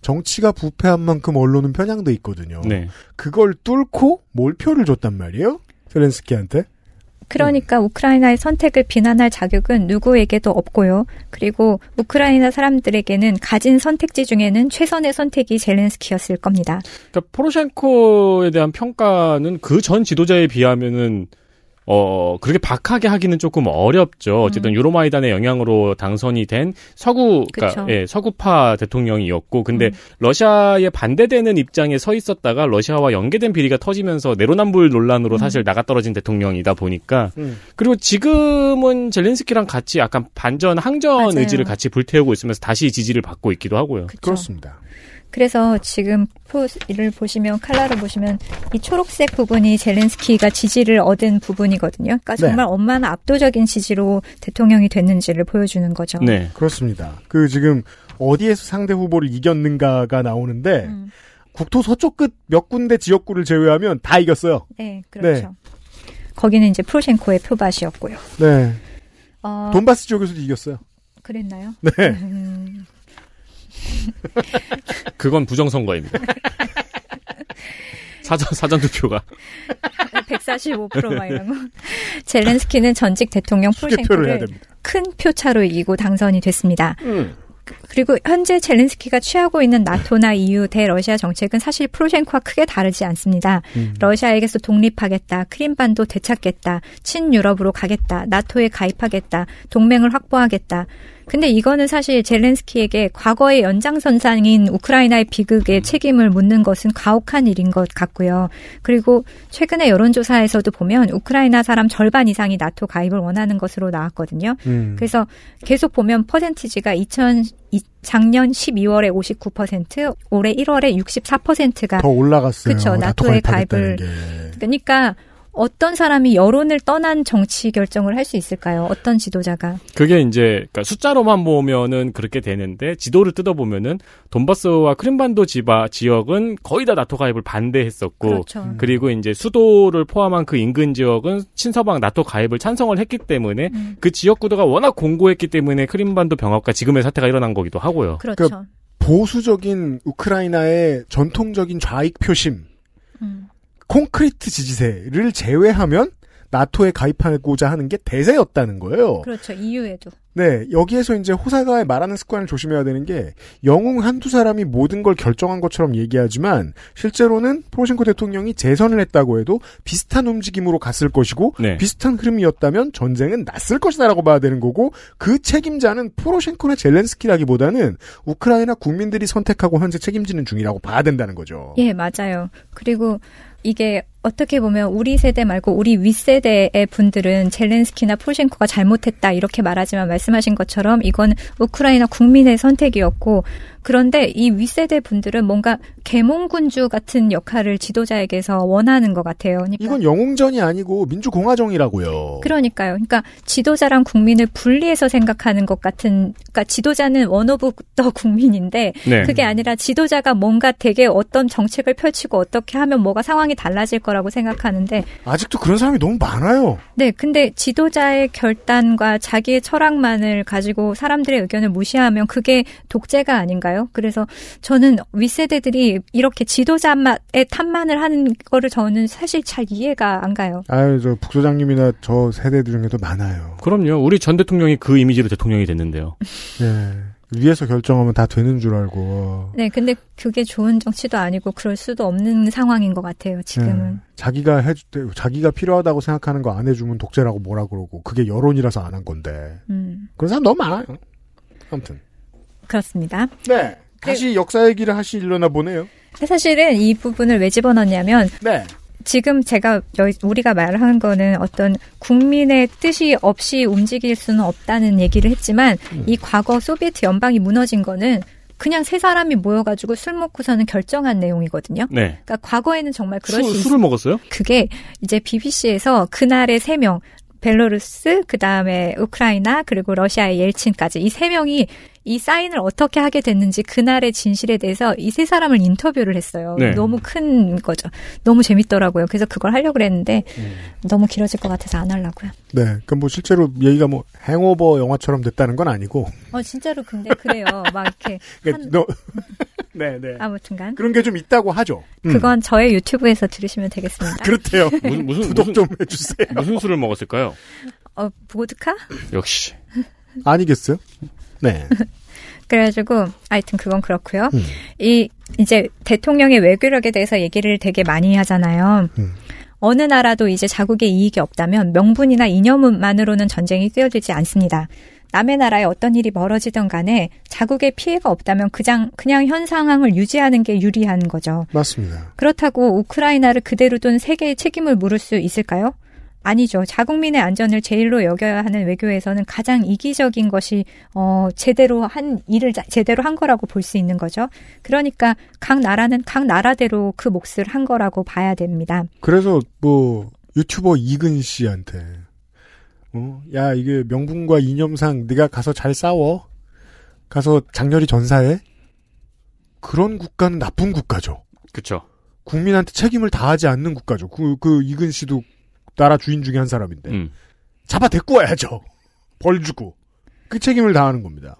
Speaker 2: 정치가 부패한 만큼 언론은 편향돼 있거든요.
Speaker 4: 네.
Speaker 2: 그걸 뚫고 몰표를 줬단 말이에요. 젤렌스키한테.
Speaker 3: 그러니까 우크라이나의 선택을 비난할 자격은 누구에게도 없고요. 그리고 우크라이나 사람들에게는 가진 선택지 중에는 최선의 선택이 젤렌스키였을 겁니다.
Speaker 4: 그러니까 포로셴코에 대한 평가는 그 전 지도자에 비하면은 어 그렇게 박하게 하기는 조금 어렵죠. 어쨌든 유로마이단의 영향으로 당선이 된 서구 그러니까. 예, 서구파 대통령이었고 근데
Speaker 3: 음.
Speaker 4: 러시아에 반대되는 입장에 서 있었다가 러시아와 연계된 비리가 터지면서 내로남불 논란으로
Speaker 3: 음.
Speaker 4: 사실 나가 떨어진 대통령이다 보니까
Speaker 2: 음.
Speaker 4: 그리고 지금은 젤렌스키랑 같이 약간 반전 항전
Speaker 3: 맞아요.
Speaker 4: 의지를 같이 불태우고 있으면서 다시 지지를 받고 있기도 하고요.
Speaker 3: 그쵸.
Speaker 2: 그렇습니다.
Speaker 3: 그래서 지금 포를 보시면 칼라를 보시면 이 초록색 부분이 젤렌스키가 지지를 얻은 부분이거든요. 그러니까
Speaker 2: 네.
Speaker 3: 정말 얼마나 압도적인 지지로 대통령이 됐는지를 보여주는 거죠.
Speaker 4: 네.
Speaker 2: 그렇습니다. 그 지금 어디에서 상대 후보를 이겼는가가 나오는데
Speaker 3: 음.
Speaker 2: 국토 서쪽 끝 몇 군데 지역구를 제외하면 다 이겼어요.
Speaker 3: 네, 그렇죠. 거기는 이제 프로셴코의 표밭이었고요.
Speaker 2: 네.
Speaker 3: 어,
Speaker 2: 돈바스 지역에서도 이겼어요.
Speaker 3: 그랬나요?
Speaker 2: 네.
Speaker 3: 음, [LAUGHS]
Speaker 4: 그건 부정선거입니다. 사전 사전 투표가
Speaker 3: 145%막 이런 거. 젤렌스키는 전직 대통령
Speaker 2: 됩니다.
Speaker 3: 큰 표차로 이기고 당선이 됐습니다.
Speaker 2: 음.
Speaker 3: 그리고 현재 젤렌스키가 취하고 있는 나토나 EU 대러시아 정책은 사실 프로셴코와 크게 다르지 않습니다.
Speaker 2: 음.
Speaker 3: 러시아에게서 독립하겠다, 크림반도 되찾겠다, 친유럽으로 가겠다, 나토에 가입하겠다, 동맹을 확보하겠다. 근데 이거는 사실 젤렌스키에게 과거의 연장선상인 우크라이나의 비극에 책임을 묻는 것은 가혹한 일인 것 같고요. 그리고 최근에 여론조사에서도 보면 우크라이나 사람 절반 이상이 나토 가입을 원하는 것으로 나왔거든요.
Speaker 2: 음.
Speaker 3: 그래서 계속 보면 퍼센티지가 2000 이- 작년 12월에 59%, 올해 1월에 64%가
Speaker 2: 더 올라갔어요. 나토
Speaker 3: 나토에 가입을-
Speaker 2: 게.
Speaker 3: 그러니까 어떤 사람이 여론을 떠난 정치 결정을 할 수 있을까요? 어떤 지도자가?
Speaker 4: 그게 이제 그러니까 숫자로만 보면은 그렇게 되는데 지도를 뜯어 보면은 돈바스와 크림반도 지바 지역은 거의 다 나토 가입을 반대했었고
Speaker 3: 그렇죠.
Speaker 4: 그리고 이제 수도를 포함한 그 인근 지역은 친서방 나토 가입을 찬성을 했기 때문에
Speaker 3: 음,
Speaker 4: 그 지역 구도가 워낙 공고했기 때문에 크림반도 병합과 지금의 사태가 일어난 거기도 하고요.
Speaker 3: 그렇죠.
Speaker 2: 보수적인 우크라이나의 전통적인 좌익 표심,
Speaker 3: 음,
Speaker 2: 콘크리트 지지세를 제외하면 나토에 가입하고자 하는 게 대세였다는 거예요.
Speaker 3: 그렇죠. EU에도.
Speaker 2: 네, 여기에서 이제 호사가 말하는 습관을 조심해야 되는 게 영웅 한두 사람이 모든 걸 결정한 것처럼 얘기하지만 실제로는 포로셴코 대통령이 재선을 했다고 해도 비슷한 움직임으로 갔을 것이고
Speaker 4: 네.
Speaker 2: 비슷한 흐름이었다면 전쟁은 났을 것이다라고 봐야 되는 거고 그 책임자는 포로셴코나 젤렌스키라기보다는 우크라이나 국민들이 선택하고 현재 책임지는 중이라고 봐야 된다는 거죠.
Speaker 3: 예, 맞아요. 그리고 이게 어떻게 보면 우리 세대 말고 우리 윗세대의 분들은 젤렌스키나 포르셴코가 잘못했다 이렇게 말하지만 말씀하신 것처럼 이건 우크라이나 국민의 선택이었고 그런데 이 윗세대 분들은 뭔가 계몽군주 같은 역할을 지도자에게서 원하는 것 같아요. 그러니까
Speaker 2: 이건 영웅전이 아니고 민주공화정이라고요.
Speaker 3: 그러니까요. 그러니까 지도자랑 국민을 분리해서 생각하는 것 같은, 그러니까 지도자는 one of the 국민인데
Speaker 4: 네.
Speaker 3: 그게 아니라 지도자가 뭔가 되게 어떤 정책을 펼치고 어떻게 하면 뭐가 상황이 달라질 거라고 생각하는데
Speaker 2: 아직도 그런 사람이 너무 많아요.
Speaker 3: 네, 근데 지도자의 결단과 자기의 철학만을 가지고 사람들의 의견을 무시하면 그게 독재가 아닌가요? 그래서 저는 윗세대들이 이렇게 지도자의 탓만을 하는 거를 저는 사실 잘 이해가 안 가요.
Speaker 2: 아유, 저 북소장님이나 저 세대 중에도 많아요.
Speaker 4: 그럼요. 우리 전 대통령이 그 이미지로 대통령이 됐는데요.
Speaker 2: 예. 위에서 결정하면 다 되는 줄 알고.
Speaker 3: 네, 근데 그게 좋은 정치도 아니고 그럴 수도 없는 상황인 것 같아요, 지금은.
Speaker 2: 예. 자기가 해, 자기가 필요하다고 생각하는 거 안 해주면 독재라고 뭐라 그러고, 그게 여론이라서 안 한 건데.
Speaker 3: 음,
Speaker 2: 그런 사람 너무 많아요. 아무튼.
Speaker 3: 그렇습니다.
Speaker 2: 네. 다시 역사 얘기를 하시려나 보네요.
Speaker 3: 사실은 이 부분을 왜 집어넣냐면,
Speaker 2: 네.
Speaker 3: 지금 제가 여기 우리가 말하는 거는 어떤 국민의 뜻이 없이 움직일 수는 없다는 얘기를 했지만
Speaker 2: 음.
Speaker 3: 이 과거 소비에트 연방이 무너진 거는 그냥 세 사람이 모여가지고 술 먹고서는 결정한 내용이거든요.
Speaker 4: 네.
Speaker 3: 그러니까 과거에는 정말 그럴
Speaker 4: 술,
Speaker 3: 수 있,
Speaker 4: 술을 먹었어요?
Speaker 3: 그게 이제 BBC에서 그날의 세 명, 벨로루스, 그 다음에 우크라이나, 그리고 러시아의 옐친까지 이 세 명이 이 사인을 어떻게 하게 됐는지 그날의 진실에 대해서 이 세 사람을 인터뷰를 했어요.
Speaker 4: 네.
Speaker 3: 너무 큰 거죠. 너무 재밌더라고요. 그래서 그걸 하려고 그랬는데 너무 길어질 것 같아서 안 하려고요.
Speaker 2: 네. 그럼 뭐 실제로 얘기가 뭐 행오버 영화처럼 됐다는 건 아니고.
Speaker 3: 어, 진짜로 근데 그래요. 막 이렇게. [LAUGHS]
Speaker 2: 그러니까
Speaker 3: 한-
Speaker 2: 너 [LAUGHS] 네, 네.
Speaker 3: 아무튼간.
Speaker 2: 그런 게 좀 있다고 하죠. 음.
Speaker 3: 그건 저의 유튜브에서 들으시면 되겠습니다.
Speaker 2: 그렇대요. [LAUGHS]
Speaker 4: 무슨 무슨
Speaker 2: 구독 좀 해주세요.
Speaker 4: 무슨 술을 먹었을까요?
Speaker 3: 어, 보드카?
Speaker 4: 역시.
Speaker 2: 아니겠어요? 네. [LAUGHS]
Speaker 3: 그래가지고 하여튼 그건 그렇고요.
Speaker 2: 음.
Speaker 3: 이 이제 대통령의 외교력에 대해서 얘기를 되게 많이 하잖아요.
Speaker 2: 음.
Speaker 3: 어느 나라도 이제 자국의 이익이 없다면 명분이나 이념만으로는 전쟁이 뛰어들지 않습니다. 남의 나라에 어떤 일이 벌어지던 간에 자국의 피해가 없다면 그냥 그냥 현 상황을 유지하는 게 유리한 거죠.
Speaker 2: 맞습니다.
Speaker 3: 그렇다고 우크라이나를 그대로 둔 세계의 책임을 물을 수 있을까요? 아니죠. 자국민의 안전을 제일로 여겨야 하는 외교에서는 가장 이기적인 것이 어 제대로 한 일을 자- 제대로 한 거라고 볼 수 있는 거죠. 그러니까 각 나라는 각 나라대로 그 몫을 한 거라고 봐야 됩니다.
Speaker 2: 그래서 뭐 유튜버 이근 씨한테 어, 야 이게 명분과 이념상 네가 가서 잘 싸워 가서 장렬히 전사해 그런 국가는 나쁜 국가죠.
Speaker 4: 그쵸.
Speaker 2: 국민한테 책임을 다하지 않는 국가죠. 그, 그 이근 씨도 나라 주인 중에 한 사람인데
Speaker 4: 음.
Speaker 2: 잡아 데리고 와야죠. 벌 주고 그 책임을 다하는 겁니다.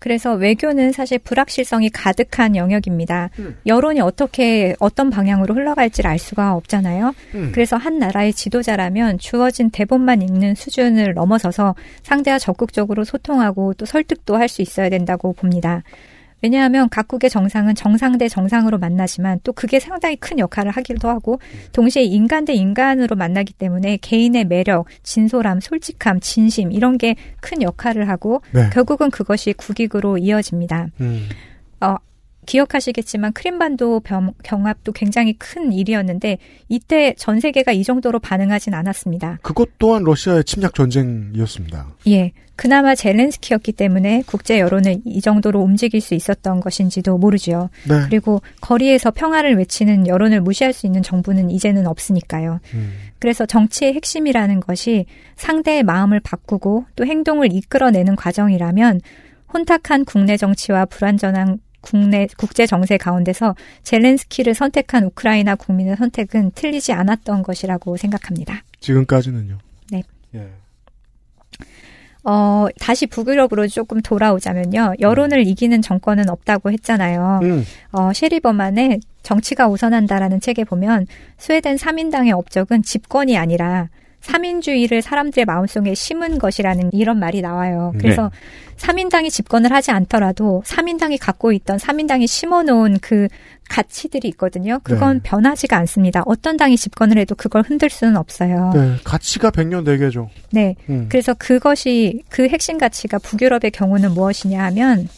Speaker 3: 그래서 외교는 사실 불확실성이 가득한 영역입니다. 여론이 어떻게 어떤 방향으로 흘러갈지를 알 수가 없잖아요.
Speaker 2: 음.
Speaker 3: 그래서 한 나라의 지도자라면 주어진 대본만 읽는 수준을 넘어서서 상대와 적극적으로 소통하고 또 설득도 할 수 있어야 된다고 봅니다. 왜냐하면 각국의 정상은 정상 대 정상으로 만나지만 또 그게 상당히 큰 역할을 하기도 하고 동시에 인간 대 인간으로 만나기 때문에 개인의 매력, 진솔함, 솔직함, 진심 이런 게 큰 역할을 하고
Speaker 2: 네.
Speaker 3: 결국은 그것이 국익으로 이어집니다.
Speaker 2: 음.
Speaker 3: 어, 기억하시겠지만 크림반도 병, 경합도 굉장히 큰 일이었는데 이때 전 세계가 이 정도로 반응하진 않았습니다.
Speaker 2: 그것 또한 러시아의 침략 전쟁이었습니다.
Speaker 3: 예. 그나마 젤렌스키였기 때문에 국제 여론을 이 정도로 움직일 수 있었던 것인지도 모르죠.
Speaker 2: 네.
Speaker 3: 그리고 거리에서 평화를 외치는 여론을 무시할 수 있는 정부는 이제는 없으니까요.
Speaker 2: 음.
Speaker 3: 그래서 정치의 핵심이라는 것이 상대의 마음을 바꾸고 또 행동을 이끌어내는 과정이라면 혼탁한 국내 정치와 불안전한 국내 국제 정세 가운데서 젤렌스키를 선택한 우크라이나 국민의 선택은 틀리지 않았던 것이라고 생각합니다.
Speaker 2: 지금까지는요.
Speaker 3: 네.
Speaker 2: 예.
Speaker 3: 어, 다시 북유럽으로 조금 돌아오자면요. 여론을 이기는 정권은 없다고 했잖아요.
Speaker 2: 음.
Speaker 3: 어, 셰리버만의 정치가 우선한다라는 책에 보면 스웨덴 3인당의 업적은 집권이 아니라 3인주의를 사람들의 마음속에 심은 것이라는 이런 말이 나와요. 그래서 삼 3인당이 집권을 하지 않더라도 3인당이 갖고 있던 3인당이 심어놓은 그 가치들이 있거든요. 그건
Speaker 2: 네.
Speaker 3: 변하지가 않습니다. 어떤 당이 집권을 해도 그걸 흔들 수는 없어요.
Speaker 2: 네. 가치가 백년 대계죠.
Speaker 3: 네.
Speaker 2: 음.
Speaker 3: 그래서 그것이 그 핵심 가치가 북유럽의 경우는 무엇이냐 하면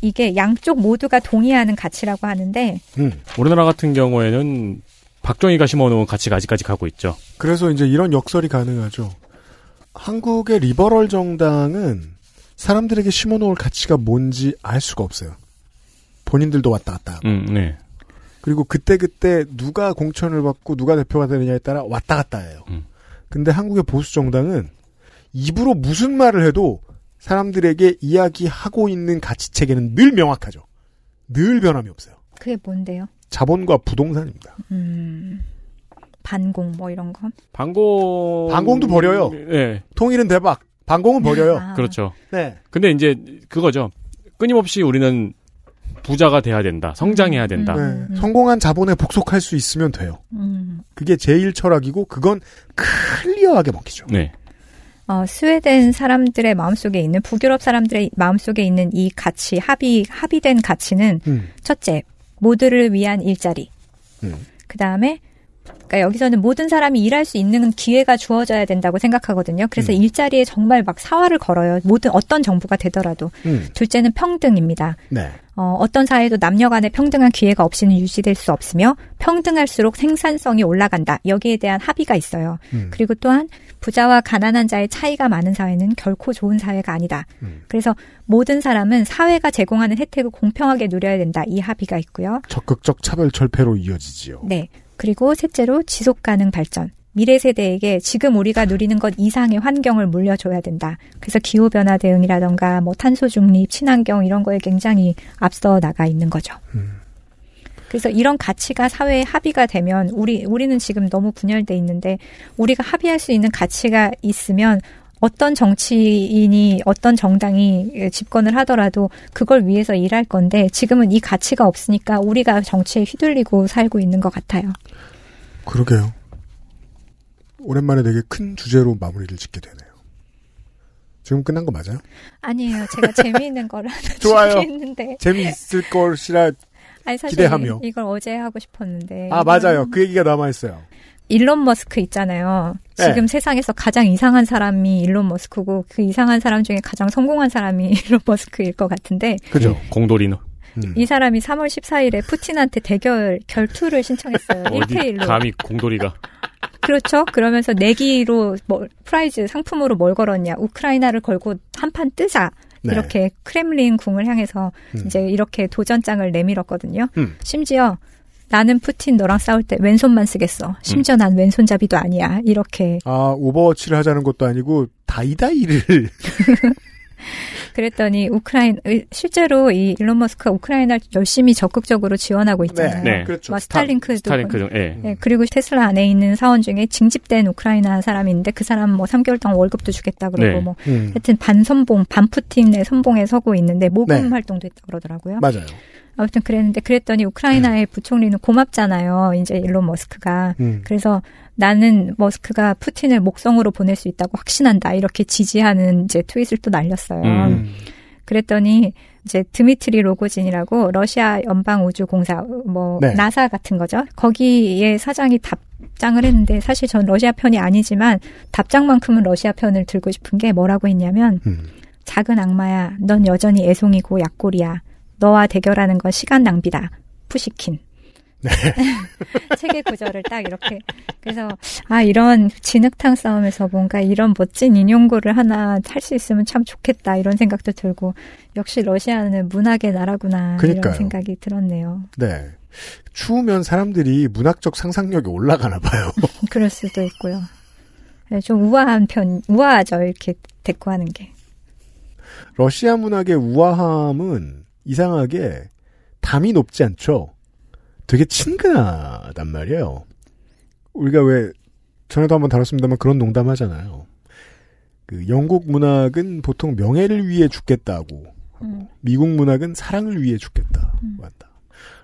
Speaker 3: 이게 양쪽 모두가 동의하는 가치라고 하는데
Speaker 2: 음.
Speaker 4: 우리나라 같은 경우에는 박정희가 심어놓은 가치가 아직까지 가고 있죠.
Speaker 2: 그래서 이제 이런 역설이 가능하죠. 한국의 리버럴 정당은 사람들에게 심어놓을 가치가 뭔지 알 수가 없어요. 본인들도 왔다 갔다 하고.
Speaker 4: 음, 네.
Speaker 2: 그리고 그때 그때 누가 공천을 받고 누가 대표가 되느냐에 따라 왔다 갔다 해요.
Speaker 4: 음.
Speaker 2: 근데 한국의 보수 정당은 입으로 무슨 말을 해도 사람들에게 이야기하고 있는 가치 체계는 늘 명확하죠. 늘 변함이 없어요.
Speaker 3: 그게 뭔데요?
Speaker 2: 자본과 부동산입니다.
Speaker 3: 음, 반공 뭐 이런 거?
Speaker 4: 방공.
Speaker 2: 방공도 버려요.
Speaker 4: 네.
Speaker 2: 통일은 대박. 반공은 버려요.
Speaker 3: 아,
Speaker 4: 그렇죠.
Speaker 2: 네.
Speaker 4: 근데 이제 그거죠. 끊임없이 우리는 부자가 돼야 된다. 성장해야 된다.
Speaker 3: 음.
Speaker 2: 네. 성공한 자본에 복속할 수 있으면 돼요.
Speaker 3: 음.
Speaker 2: 그게 제일 철학이고 그건 클리어하게 먹히죠.
Speaker 4: 네.
Speaker 3: 어, 스웨덴 사람들의 마음속에 있는 북유럽 사람들의 마음속에 있는 이 가치 합의 합의된 가치는
Speaker 2: 음.
Speaker 3: 첫째 모두를 위한 일자리.
Speaker 2: 음.
Speaker 3: 그 다음에 그러니까 여기서는 모든 사람이 일할 수 있는 기회가 주어져야 된다고 생각하거든요. 그래서
Speaker 2: 음.
Speaker 3: 일자리에 정말 막 사활을 걸어요. 모든 어떤 정부가 되더라도.
Speaker 2: 음.
Speaker 3: 둘째는 평등입니다.
Speaker 2: 네.
Speaker 3: 어, 어떤 사회도 남녀 간의 평등한 기회가 없이는 유지될 수 없으며 평등할수록 생산성이 올라간다. 여기에 대한 합의가 있어요.
Speaker 2: 음.
Speaker 3: 그리고 또한 부자와 가난한 자의 차이가 많은 사회는 결코 좋은 사회가 아니다.
Speaker 2: 음.
Speaker 3: 그래서 모든 사람은 사회가 제공하는 혜택을 공평하게 누려야 된다. 이 합의가 있고요.
Speaker 2: 적극적 차별 철폐로 이어지지요.
Speaker 3: 네. 그리고 셋째로 지속 가능 발전. 미래 세대에게 지금 우리가 누리는 것 이상의 환경을 물려줘야 된다. 그래서 기후 변화 대응이라던가 뭐 탄소 중립, 친환경 이런 거에 굉장히 앞서 나가 있는 거죠.
Speaker 2: 음.
Speaker 3: 그래서 이런 가치가 사회에 합의가 되면 우리 우리는 지금 너무 분열돼 있는데 우리가 합의할 수 있는 가치가 있으면 어떤 정치인이 어떤 정당이 집권을 하더라도 그걸 위해서 일할 건데 지금은 이 가치가 없으니까 우리가 정치에 휘둘리고 살고 있는 것 같아요.
Speaker 2: 그러게요. 오랜만에 되게 큰 주제로 마무리를 짓게 되네요. 지금 끝난 거 맞아요?
Speaker 3: 아니에요. 제가 [LAUGHS] 재미있는 걸 하나 [LAUGHS]
Speaker 2: 좋아요.
Speaker 3: 준비했는데.
Speaker 2: 재미있을 것이라
Speaker 3: 아니, 사실
Speaker 2: 기대하며.
Speaker 3: 이걸 어제 하고 싶었는데.
Speaker 2: 아 맞아요. 그 얘기가 남아 있어요.
Speaker 3: 일론 머스크 있잖아요.
Speaker 2: 네.
Speaker 3: 지금 세상에서 가장 이상한 사람이 일론 머스크고 그 이상한 사람 중에 가장 성공한 사람이 [LAUGHS] 일론 머스크일 것 같은데
Speaker 2: 그죠?
Speaker 4: 공돌이는
Speaker 2: 음.
Speaker 3: 이 사람이 3월 14일에 푸틴한테 대결 결투를 신청했어요.
Speaker 4: 어디
Speaker 3: 1대1로.
Speaker 4: 감히 공돌이가
Speaker 3: 그렇죠. 그러면서 내기로 뭐 prize 상품으로 뭘 걸었냐. 우크라이나를 걸고 한판 뜨자.
Speaker 2: 네.
Speaker 3: 이렇게 크렘린 궁을 향해서
Speaker 2: 음.
Speaker 3: 이제 이렇게 도전장을 내밀었거든요.
Speaker 2: 음.
Speaker 3: 심지어 나는 푸틴 너랑 싸울 때 왼손만 쓰겠어. 심지어 난 왼손잡이도 아니야. 이렇게
Speaker 2: 아 오버워치를 하자는 것도 아니고 다이다이를 [LAUGHS]
Speaker 3: 그랬더니 우크라이나 실제로 이 일론 머스크가 우크라이나를 열심히 적극적으로 지원하고 있잖아요.
Speaker 4: 네.
Speaker 2: 그렇죠.
Speaker 3: 뭐 스탈링크도
Speaker 4: 스타링크 중 예.
Speaker 3: 네, 그리고 테슬라 안에 있는 사원 중에 징집된 우크라이나 사람이 있는데 그 사람 뭐 3개월 동안 월급도 주겠다 그러고
Speaker 4: 네.
Speaker 3: 뭐
Speaker 2: 음,
Speaker 3: 하여튼 반선봉, 반푸틴의 선봉에 서고 있는데 모금
Speaker 2: 네.
Speaker 3: 활동도 했다 그러더라고요.
Speaker 2: 맞아요.
Speaker 3: 아무튼 그랬는데 그랬더니 우크라이나의 부총리는 고맙잖아요. 이제 일론 머스크가.
Speaker 2: 음.
Speaker 3: 그래서 나는 머스크가 푸틴을 목성으로 보낼 수 있다고 확신한다. 이렇게 지지하는 이제 트윗을 또 날렸어요.
Speaker 4: 음.
Speaker 3: 그랬더니 이제 드미트리 로고진이라고 러시아 연방 우주 공사 뭐
Speaker 2: 네.
Speaker 3: 나사 같은 거죠. 거기에 사장이 답장을 했는데 사실 전 러시아 편이 아니지만 답장만큼은 러시아 편을 들고 싶은 게 뭐라고 했냐면
Speaker 2: 음.
Speaker 3: 작은 악마야, 넌 여전히 애송이고 약골이야. 너와 대결하는 건 시간 낭비다. 푸시킨.
Speaker 2: 네. [LAUGHS]
Speaker 3: 책의 구절을 딱 이렇게. 그래서, 아, 이런 진흙탕 싸움에서 뭔가 이런 멋진 인용구를 하나 할 수 있으면 참 좋겠다. 이런 생각도 들고, 역시 러시아는 문학의 나라구나.
Speaker 2: 그러니까요.
Speaker 3: 이런 생각이 들었네요.
Speaker 2: 네. 추우면 사람들이 문학적 상상력이 올라가나 봐요. [LAUGHS]
Speaker 3: 그럴 수도 있고요. 네, 좀 우아한 편, 우아하죠. 이렇게 대꾸하는 게.
Speaker 2: 러시아 문학의 우아함은 이상하게 담이 높지 않죠. 되게 친근하단 말이에요. 우리가 왜 전에도 한번 다뤘습니다만 그런 농담하잖아요. 그 영국 문학은 보통 명예를 위해 죽겠다고 하고
Speaker 3: 음.
Speaker 2: 미국 문학은 사랑을 위해 죽겠다고
Speaker 3: 음.
Speaker 2: 한다.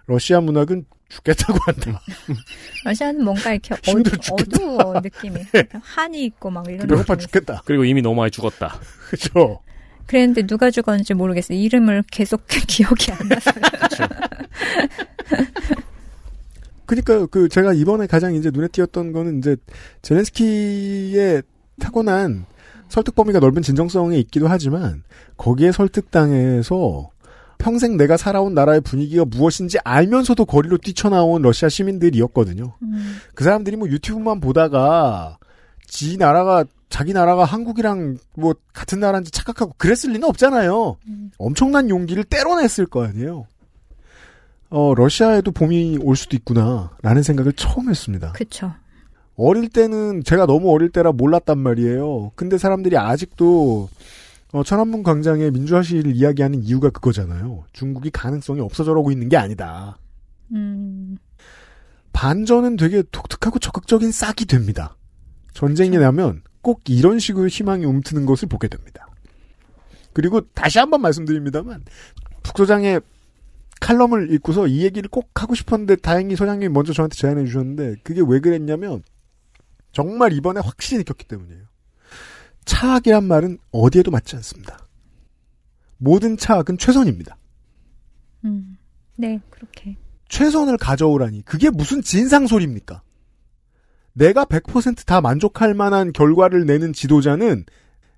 Speaker 2: 러시아 문학은 죽겠다고 한다. [LAUGHS]
Speaker 3: 러시아는 뭔가 이렇게 [LAUGHS]
Speaker 2: 힘들어
Speaker 3: 어두,
Speaker 2: 죽겠다.
Speaker 3: 어두워 느낌이. [LAUGHS] 한이 있고 막 이런
Speaker 2: 배고파 죽겠다.
Speaker 4: 그리고 이미 너무 많이 죽었다.
Speaker 2: 그죠?
Speaker 3: 그랬는데 누가 죽었는지 모르겠어요. 이름을 계속 [LAUGHS] 기억이 안 나서.
Speaker 2: 그러니까 그 제가 이번에 가장 이제 눈에 띄었던 거는 이제 젤렌스키의 타고난 설득 범위가 넓은 진정성에 있기도 하지만 거기에 설득당해서 평생 내가 살아온 나라의 분위기가 무엇인지 알면서도 거리로 뛰쳐나온 러시아 시민들이었거든요.
Speaker 3: 음,
Speaker 2: 그 사람들이 뭐 유튜브만 보다가 지 나라가 자기 나라가 한국이랑 뭐 같은 나라인지 착각하고 그랬을 리는 없잖아요.
Speaker 3: 음.
Speaker 2: 엄청난 용기를 때려냈을 거 아니에요. 어, 러시아에도 봄이 올 수도 있구나라는 생각을 처음 했습니다.
Speaker 3: 그쵸.
Speaker 2: 어릴 때는 제가 너무 어릴 때라 몰랐단 말이에요. 근데 사람들이 아직도 어, 천안문 광장의 민주화 시위를 이야기하는 이유가 그거잖아요. 중국이 가능성이 없어져가고 있는 게 아니다.
Speaker 3: 음,
Speaker 2: 반전은 되게 독특하고 적극적인 싹이 됩니다. 전쟁이 나면 꼭 이런 식으로 희망이 움트는 것을 보게 됩니다. 그리고 다시 한번 말씀드립니다만 북소장의 칼럼을 읽고서 이 얘기를 꼭 하고 싶었는데 다행히 소장님이 먼저 저한테 제안해 주셨는데 그게 왜 그랬냐면 정말 이번에 확실히 느꼈기 때문이에요. 차악이란 말은 어디에도 맞지 않습니다. 모든 차악은 최선입니다.
Speaker 3: 음. 네, 그렇게.
Speaker 2: 최선을 가져오라니 그게 무슨 진상 소리입니까? 내가 100%다 만족할 만한 결과를 내는 지도자는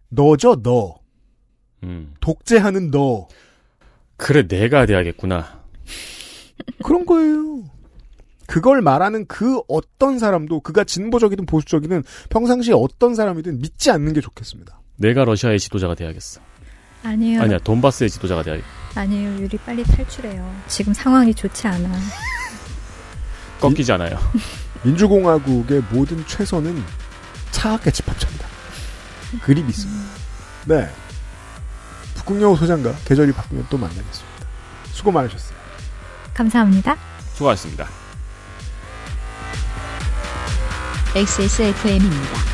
Speaker 2: 너죠 너
Speaker 4: 음.
Speaker 2: 독재하는 너
Speaker 4: 그래 내가 돼야겠구나.
Speaker 2: 그런 거예요. 그걸 말하는 그 어떤 사람도 그가 진보적이든 보수적이든 평상시에 어떤 사람이든 믿지 않는 게 좋겠습니다.
Speaker 4: 내가 러시아의 지도자가 돼야겠어.
Speaker 3: 아니에요.
Speaker 4: 아니야 돈바스의 지도자가 돼야겠.
Speaker 3: 아니에요. 유리 빨리 탈출해요. 지금 상황이 좋지 않아.
Speaker 4: 꺾이지 않아요. [LAUGHS]
Speaker 2: 민주공화국의 모든 최선은 차갑게 집합차입니다. 그리 믿습니다. 네. 북극여우 소장과 계절이 바꾸면 또 만나겠습니다. 수고 많으셨어요.
Speaker 3: 감사합니다.
Speaker 4: 수고하셨습니다.
Speaker 1: XSFM입니다.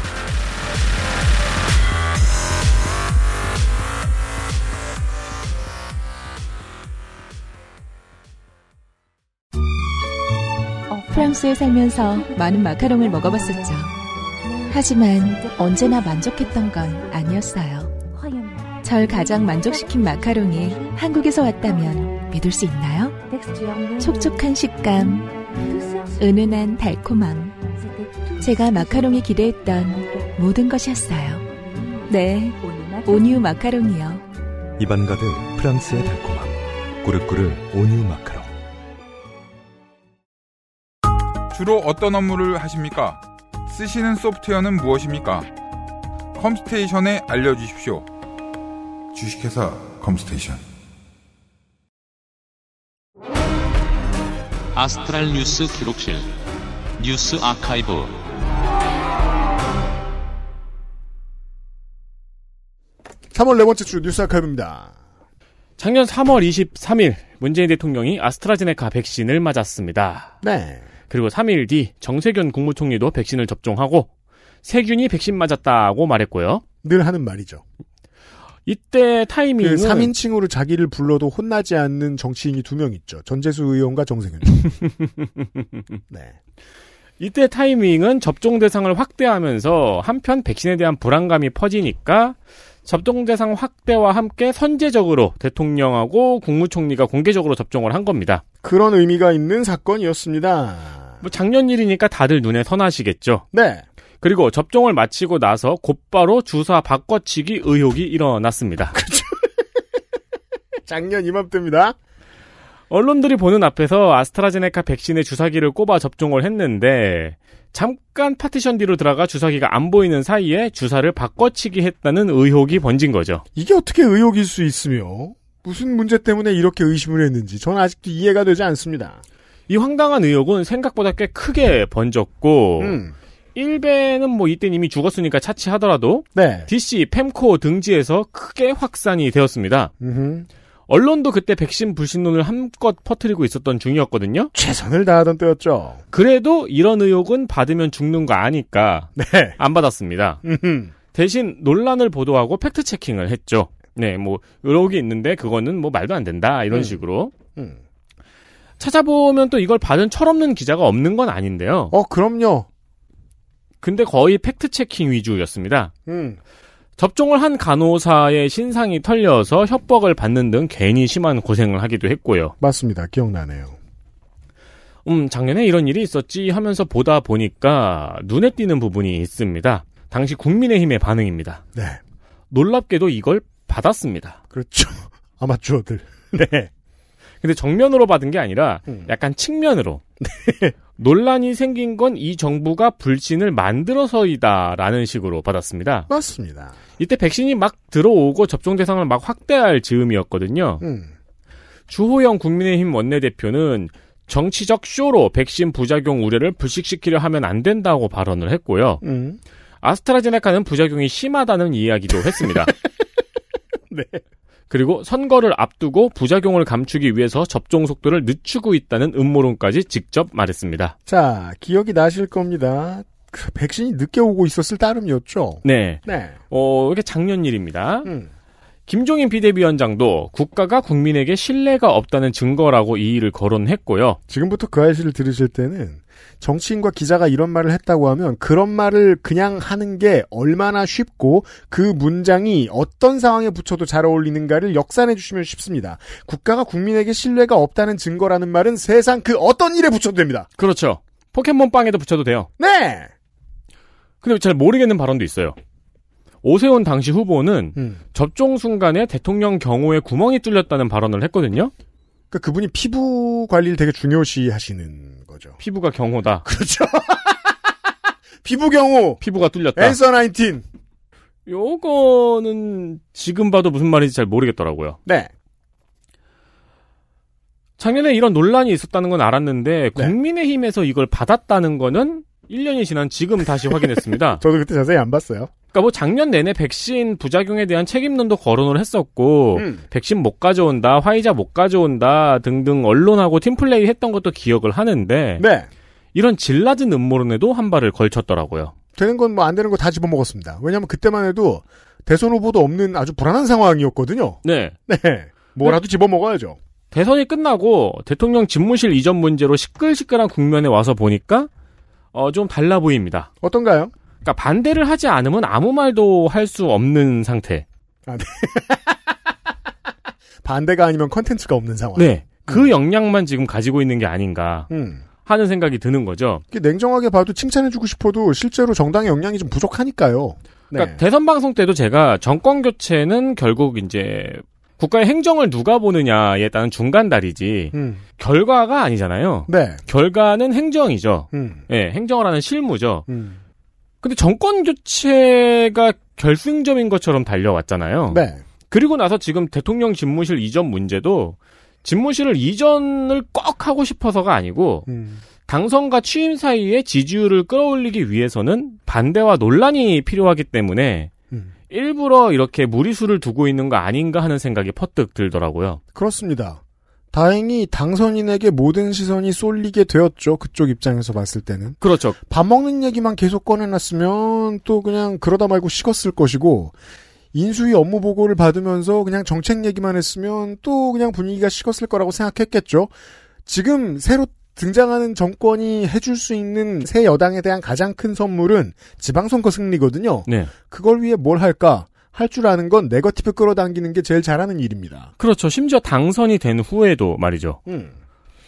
Speaker 1: 프랑스에 살면서 많은 마카롱을 먹어봤었죠. 하지만 언제나 만족했던 건 아니었어요. 절 가장 만족시킨 마카롱이 한국에서 왔다면 믿을 수 있나요? 촉촉한 식감, 은은한 달콤함. 제가 마카롱이 기대했던 모든 것이었어요. 네, 오뉴 마카롱이요.
Speaker 7: 입안 가득 프랑스의 달콤함. 꾸르꾸르 오뉴 마카롱.
Speaker 5: 주로 어떤 업무를 하십니까? 쓰시는 소프트웨어는 무엇입니까? 컴스테이션에 알려주십시오. 주식회사 컴스테이션.
Speaker 10: 아스트랄 뉴스 기록실 뉴스 아카이브
Speaker 2: 삼월네 번째 주 뉴스 아카이브입니다.
Speaker 4: 작년 3월 23일 문재인 대통령이 아스트라제네카 백신을 맞았습니다.
Speaker 2: 네.
Speaker 4: 그리고 3일 뒤 정세균 국무총리도 백신을 접종하고 세균이 백신 맞았다고 말했고요.
Speaker 2: 늘 하는 말이죠.
Speaker 4: 이때
Speaker 2: 그
Speaker 4: 타이밍은
Speaker 2: 3인칭으로 자기를 불러도 혼나지 않는 정치인이 두 명 있죠. 전재수 의원과 정세균. [LAUGHS] 네.
Speaker 4: 이때 타이밍은 접종 대상을 확대하면서 한편 백신에 대한 불안감이 퍼지니까 접종 대상 확대와 함께 선제적으로 대통령하고 국무총리가 공개적으로 접종을 한 겁니다.
Speaker 2: 그런 의미가 있는 사건이었습니다.
Speaker 4: 뭐 작년 일이니까 다들 눈에 선하시겠죠.
Speaker 2: 네.
Speaker 4: 그리고 접종을 마치고 나서 곧바로 주사 바꿔치기 의혹이 일어났습니다. [LAUGHS]
Speaker 2: 작년 이맘때입니다.
Speaker 4: 언론들이 보는 앞에서 아스트라제네카 백신의 주사기를 꼽아 접종을 했는데 잠깐 파티션 뒤로 들어가 주사기가 안 보이는 사이에 주사를 바꿔치기 했다는 의혹이 번진 거죠.
Speaker 2: 이게 어떻게 의혹일 수 있으며 무슨 문제 때문에 이렇게 의심을 했는지 저는 아직도 이해가 되지 않습니다.
Speaker 4: 이 황당한 의혹은 생각보다 꽤 크게 번졌고
Speaker 2: 음.
Speaker 4: 일베는 뭐 이때 이미 죽었으니까 차치하더라도
Speaker 2: 네.
Speaker 4: DC, 펜코 등지에서 크게 확산이 되었습니다.
Speaker 2: 음흠.
Speaker 4: 언론도 그때 백신 불신론을 한껏 퍼뜨리고 있었던 중이었거든요.
Speaker 2: 최선을 다하던 때였죠.
Speaker 4: 그래도 이런 의혹은 받으면 죽는 거 아니까
Speaker 2: 네.
Speaker 4: 안 받았습니다.
Speaker 2: 음흠.
Speaker 4: 대신 논란을 보도하고 팩트 체킹을 했죠. 네, 뭐 의혹이 있는데 그거는 뭐 말도 안 된다 이런
Speaker 2: 음.
Speaker 4: 식으로
Speaker 2: 음.
Speaker 4: 찾아보면 또 이걸 받은 철없는 기자가 없는 건 아닌데요.
Speaker 2: 어, 그럼요.
Speaker 4: 근데 거의 팩트 체킹 위주였습니다.
Speaker 2: 음.
Speaker 4: 접종을 한 간호사의 신상이 털려서 협박을 받는 등 괜히 심한 고생을 하기도 했고요.
Speaker 2: 맞습니다. 기억나네요.
Speaker 4: 음, 작년에 이런 일이 있었지 하면서 보다 보니까 눈에 띄는 부분이 있습니다. 당시 국민의힘의 반응입니다.
Speaker 2: 네.
Speaker 4: 놀랍게도 이걸 받았습니다.
Speaker 2: 그렇죠. [LAUGHS] 아마추어들. 네.
Speaker 4: 근데 정면으로 받은 게 아니라
Speaker 2: 음.
Speaker 4: 약간 측면으로. 논란이 생긴 건 이 정부가 불신을 만들어서이다라는 식으로 받았습니다.
Speaker 2: 맞습니다.
Speaker 4: 이때 백신이 막 들어오고 접종 대상을 막 확대할 즈음이었거든요.
Speaker 2: 음.
Speaker 4: 주호영 국민의힘 원내대표는 정치적 쇼로 백신 부작용 우려를 불식시키려 하면 안 된다고 발언을 했고요.
Speaker 2: 음.
Speaker 4: 아스트라제네카는 부작용이 심하다는 이야기도 했습니다. [LAUGHS]
Speaker 2: 네.
Speaker 4: 그리고 선거를 앞두고 부작용을 감추기 위해서 접종 속도를 늦추고 있다는 음모론까지 직접 말했습니다.
Speaker 2: 자, 기억이 나실 겁니다. 그 백신이 늦게 오고 있었을 따름이었죠.
Speaker 4: 네.
Speaker 2: 네.
Speaker 4: 어, 이게 작년 일입니다.
Speaker 2: 음.
Speaker 4: 김종인 비대위원장도 국가가 국민에게 신뢰가 없다는 증거라고 이 일을 거론했고요.
Speaker 2: 지금부터 그 아이씨를 들으실 때는 정치인과 기자가 이런 말을 했다고 하면 그런 말을 그냥 하는 게 얼마나 쉽고 그 문장이 어떤 상황에 붙여도 잘 어울리는가를 역산해 주시면 쉽습니다. 국가가 국민에게 신뢰가 없다는 증거라는 말은 세상 그 어떤 일에 붙여도 됩니다.
Speaker 4: 그렇죠. 포켓몬 빵에도 붙여도 돼요.
Speaker 2: 네!
Speaker 4: 근데 잘 모르겠는 발언도 있어요. 오세훈 당시 후보는
Speaker 2: 음.
Speaker 4: 접종 순간에 대통령 경호에 구멍이 뚫렸다는 발언을 했거든요.
Speaker 2: 그러니까 그분이 피부 관리를 되게 중요시 하시는 거죠.
Speaker 4: 피부가 경호다. [LAUGHS]
Speaker 2: 그렇죠. 피부 경호.
Speaker 4: 피부가 뚫렸다.
Speaker 2: 앤서 19.
Speaker 4: 요거는 지금 봐도 무슨 말인지 잘 모르겠더라고요.
Speaker 2: 네.
Speaker 4: 작년에 이런 논란이 있었다는 건 알았는데 국민의힘에서 이걸 받았다는 거는 1년이 지난 지금 다시 확인했습니다. [LAUGHS]
Speaker 2: 저도 그때 자세히 안 봤어요.
Speaker 4: 그러니까 뭐 작년 내내 백신 부작용에 대한 책임론도 거론을 했었고
Speaker 2: 음.
Speaker 4: 백신 못 가져온다, 화이자 못 가져온다 등등 언론하고 팀플레이 했던 것도 기억을 하는데
Speaker 2: 네.
Speaker 4: 이런 질 낮은 음모론에도 한 발을 걸쳤더라고요.
Speaker 2: 되는 건 뭐 안 되는 거 다 집어먹었습니다. 왜냐하면 그때만 해도 대선 후보도 없는 아주 불안한 상황이었거든요.
Speaker 4: 네.
Speaker 2: 네. 뭐라도 집어먹어야죠.
Speaker 4: 대선이 끝나고 대통령 집무실 이전 문제로 시끌시끌한 국면에 와서 보니까 어, 좀 달라 보입니다.
Speaker 2: 어떤가요?
Speaker 4: 그러니까 반대를 하지 않으면 아무 말도 할 수 없는 상태.
Speaker 2: 아, 네. [LAUGHS] 반대가 아니면 컨텐츠가 없는 상황.
Speaker 4: 네. 그 역량만 지금 가지고 있는 게 아닌가
Speaker 2: 음.
Speaker 4: 하는 생각이 드는 거죠.
Speaker 2: 냉정하게 봐도 칭찬해주고 싶어도 실제로 정당의 역량이 좀 부족하니까요. 네.
Speaker 4: 그러니까 대선 방송 때도 제가 정권 교체는 결국 이제 국가의 행정을 누가 보느냐에 따른 중간 다리지
Speaker 2: 음.
Speaker 4: 결과가 아니잖아요.
Speaker 2: 네.
Speaker 4: 결과는 행정이죠.
Speaker 2: 음.
Speaker 4: 예, 행정을 하는 실무죠.
Speaker 2: 음.
Speaker 4: 근데 정권 교체가 결승점인 것처럼 달려왔잖아요.
Speaker 2: 네.
Speaker 4: 그리고 나서 지금 대통령 집무실 이전 문제도 집무실을 이전을 꼭 하고 싶어서가 아니고
Speaker 2: 음.
Speaker 4: 당선과 취임 사이에 지지율을 끌어올리기 위해서는 반대와 논란이 필요하기 때문에
Speaker 2: 음.
Speaker 4: 일부러 이렇게 무리수를 두고 있는 거 아닌가 하는 생각이 퍼뜩 들더라고요.
Speaker 2: 그렇습니다. 다행히 당선인에게 모든 시선이 쏠리게 되었죠. 그쪽 입장에서 봤을 때는.
Speaker 4: 그렇죠.
Speaker 2: 밥 먹는 얘기만 계속 꺼내놨으면 또 그냥 그러다 말고 식었을 것이고 인수위 업무 보고를 받으면서 그냥 정책 얘기만 했으면 또 그냥 분위기가 식었을 거라고 생각했겠죠. 지금 새로 등장하는 정권이 해줄 수 있는 새 여당에 대한 가장 큰 선물은 지방선거 승리거든요.
Speaker 4: 네.
Speaker 2: 그걸 위해 뭘 할까? 할 줄 아는 건 네거티브 끌어당기는 게 제일 잘하는 일입니다.
Speaker 4: 그렇죠. 심지어 당선이 된 후에도 말이죠.
Speaker 2: 음.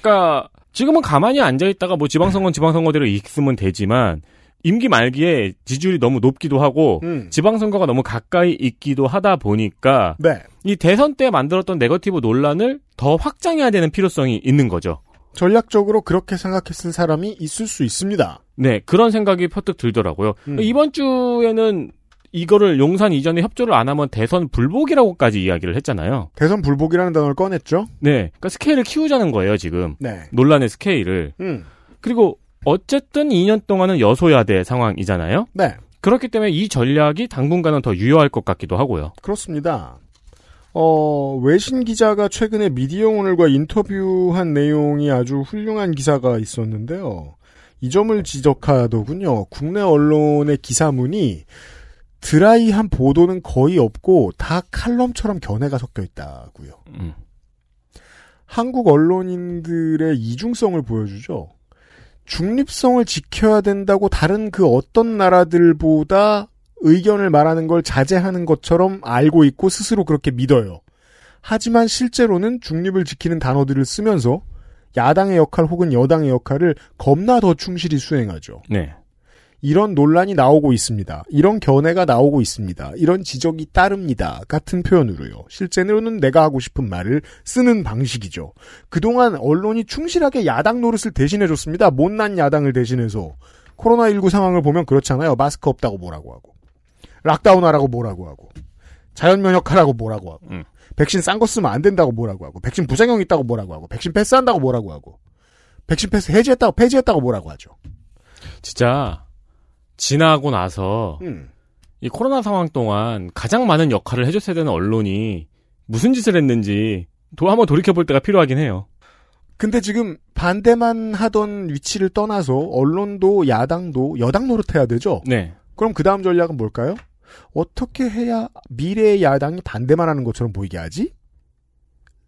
Speaker 4: 그러니까 지금은 가만히 앉아 있다가 뭐 지방선거 지방선거대로 있으면 되지만 임기 말기에 지지율이 너무 높기도 하고
Speaker 2: 음.
Speaker 4: 지방선거가 너무 가까이 있기도 하다 보니까
Speaker 2: 네.
Speaker 4: 이 대선 때 만들었던 네거티브 논란을 더 확장해야 되는 필요성이 있는 거죠.
Speaker 2: 전략적으로 그렇게 생각했을 사람이 있을 수 있습니다.
Speaker 4: 네, 그런 생각이 퍼뜩 들더라고요.
Speaker 2: 음.
Speaker 4: 이번 주에는 이거를 용산 이전에 협조를 안 하면 대선 불복이라고까지 이야기를 했잖아요.
Speaker 2: 대선 불복이라는 단어를 꺼냈죠.
Speaker 4: 네, 그러니까 스케일을 키우자는 거예요, 지금.
Speaker 2: 네.
Speaker 4: 논란의 스케일을.
Speaker 2: 음.
Speaker 4: 그리고 어쨌든 2년 동안은 여소야대 상황이잖아요.
Speaker 2: 네.
Speaker 4: 그렇기 때문에 이 전략이 당분간은 더 유효할 것 같기도 하고요.
Speaker 2: 그렇습니다. 어, 외신 기자가 최근에 미디어 오늘과 인터뷰한 내용이 아주 훌륭한 기사가 있었는데요. 이 점을 지적하더군요. 국내 언론의 기사문이 드라이한 보도는 거의 없고 다 칼럼처럼 견해가 섞여 있다고요.
Speaker 4: 음.
Speaker 2: 한국 언론인들의 이중성을 보여주죠. 중립성을 지켜야 된다고 다른 그 어떤 나라들보다 의견을 말하는 걸 자제하는 것처럼 알고 있고 스스로 그렇게 믿어요. 하지만 실제로는 중립을 지키는 단어들을 쓰면서 야당의 역할 혹은 여당의 역할을 겁나 더 충실히 수행하죠.
Speaker 4: 네.
Speaker 2: 이런 논란이 나오고 있습니다. 이런 견해가 나오고 있습니다. 이런 지적이 따릅니다. 같은 표현으로요. 실제로는 내가 하고 싶은 말을 쓰는 방식이죠. 그동안 언론이 충실하게 야당 노릇을 대신해줬습니다. 못난 야당을 대신해서. 코로나19 상황을 보면 그렇잖아요. 마스크 없다고 뭐라고 하고. 락다운 하라고 뭐라고 하고. 자연 면역하라고 뭐라고 하고.
Speaker 4: 음.
Speaker 2: 백신 싼 거 쓰면 안 된다고 뭐라고 하고. 백신 부작용 있다고 뭐라고 하고. 백신 패스한다고 뭐라고 하고. 백신 패스 해지했다고 폐지했다고 뭐라고 하죠.
Speaker 4: 진짜 지나고 나서
Speaker 2: 음.
Speaker 4: 이 코로나 상황 동안 가장 많은 역할을 해줬어야 되는 언론이 무슨 짓을 했는지 도 한번 돌이켜 볼 때가 필요하긴 해요.
Speaker 2: 근데 지금 반대만 하던 위치를 떠나서 언론도 야당도 여당 노릇해야 되죠.
Speaker 4: 네.
Speaker 2: 그럼 그 다음 전략은 뭘까요? 어떻게 해야 미래의 야당이 반대만 하는 것처럼 보이게 하지?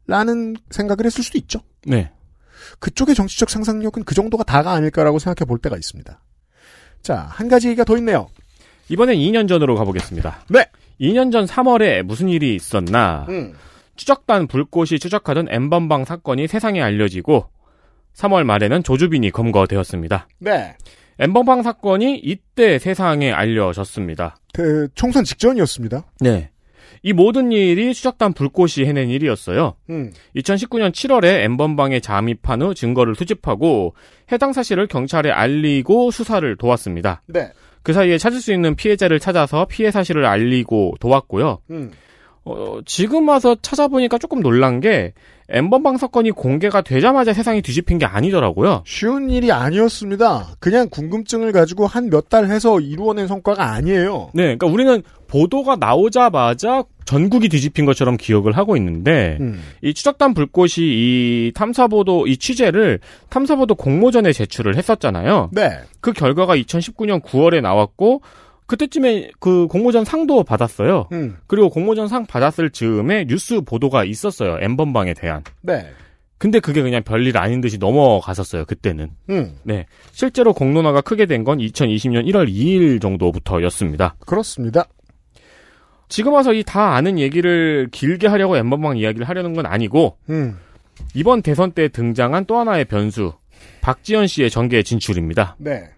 Speaker 2: 라는 생각을 했을 수도 있죠.
Speaker 4: 네.
Speaker 2: 그쪽의 정치적 상상력은 그 정도가 다가 아닐까라고 생각해 볼 때가 있습니다. 자, 한 가지 얘기가 더 있네요.
Speaker 4: 이번엔 2년 전으로 가보겠습니다.
Speaker 2: 네.
Speaker 4: 2년 전 3월에 무슨 일이 있었나?
Speaker 2: 음.
Speaker 4: 추적단 불꽃이 추적하던 엠번방 사건이 세상에 알려지고 3월 말에는 조주빈이 검거되었습니다.
Speaker 2: 네.
Speaker 4: 엠번방 사건이 이때 세상에 알려졌습니다.
Speaker 2: 그 총선 직전이었습니다.
Speaker 4: 네. 이 모든 일이 수작단 불꽃이 해낸 일이었어요.
Speaker 2: 음.
Speaker 4: 2019년 7월에 엠번방에 잠입한 후 증거를 수집하고 해당 사실을 경찰에 알리고 수사를 도왔습니다.
Speaker 2: 네.
Speaker 4: 그 사이에 찾을 수 있는 피해자를 찾아서 피해 사실을 알리고 도왔고요.
Speaker 2: 음.
Speaker 4: 어, 지금 와서 찾아보니까 조금 놀란 게 엠번방 사건이 공개가 되자마자 세상이 뒤집힌 게 아니더라고요.
Speaker 2: 쉬운 일이 아니었습니다. 그냥 궁금증을 가지고 한 몇 달 해서 이루어낸 성과가 아니에요.
Speaker 4: 네, 그러니까 우리는 보도가 나오자마자 전국이 뒤집힌 것처럼 기억을 하고 있는데
Speaker 2: 음.
Speaker 4: 이 추적단 불꽃이 이 탐사보도 이 취재를 탐사보도 공모전에 제출을 했었잖아요.
Speaker 2: 네.
Speaker 4: 그 결과가 2019년 9월에 나왔고 그때쯤에 그 공모전 상도 받았어요.
Speaker 2: 음.
Speaker 4: 그리고 공모전 상 받았을 즈음에 뉴스 보도가 있었어요. 엠번방에 대한.
Speaker 2: 네.
Speaker 4: 근데 그게 그냥 별일 아닌 듯이 넘어갔었어요. 그때는.
Speaker 2: 음.
Speaker 4: 네. 실제로 공론화가 크게 된 건 2020년 1월 2일 정도부터였습니다.
Speaker 2: 그렇습니다.
Speaker 4: 지금 와서 이 다 아는 얘기를 길게 하려고 엠번방 이야기를 하려는 건 아니고
Speaker 2: 음.
Speaker 4: 이번 대선 때 등장한 또 하나의 변수 박지현 씨의 정계 진출입니다.
Speaker 2: 네.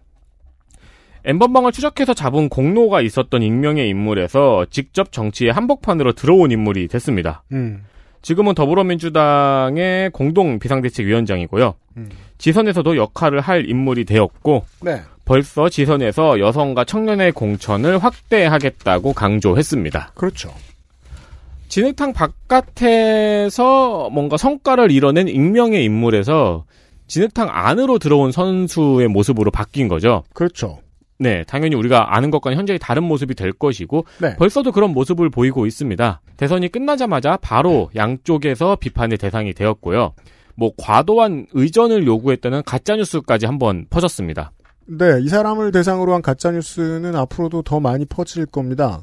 Speaker 4: 엠번방을 추적해서 잡은 공로가 있었던 익명의 인물에서 직접 정치의 한복판으로 들어온 인물이 됐습니다.
Speaker 2: 음.
Speaker 4: 지금은 더불어민주당의 공동 비상대책위원장이고요.
Speaker 2: 음.
Speaker 4: 지선에서도 역할을 할 인물이 되었고
Speaker 2: 네.
Speaker 4: 벌써 지선에서 여성과 청년의 공천을 확대하겠다고 강조했습니다.
Speaker 2: 그렇죠.
Speaker 4: 진흙탕 바깥에서 뭔가 성과를 이뤄낸 익명의 인물에서 진흙탕 안으로 들어온 선수의 모습으로 바뀐 거죠.
Speaker 2: 그렇죠.
Speaker 4: 네, 당연히 우리가 아는 것과는 현재의 다른 모습이 될 것이고
Speaker 2: 네.
Speaker 4: 벌써도 그런 모습을 보이고 있습니다. 대선이 끝나자마자 바로 양쪽에서 비판의 대상이 되었고요. 뭐 과도한 의전을 요구했다는 가짜 뉴스까지 한번 퍼졌습니다.
Speaker 2: 네, 이 사람을 대상으로 한 가짜 뉴스는 앞으로도 더 많이 퍼질 겁니다.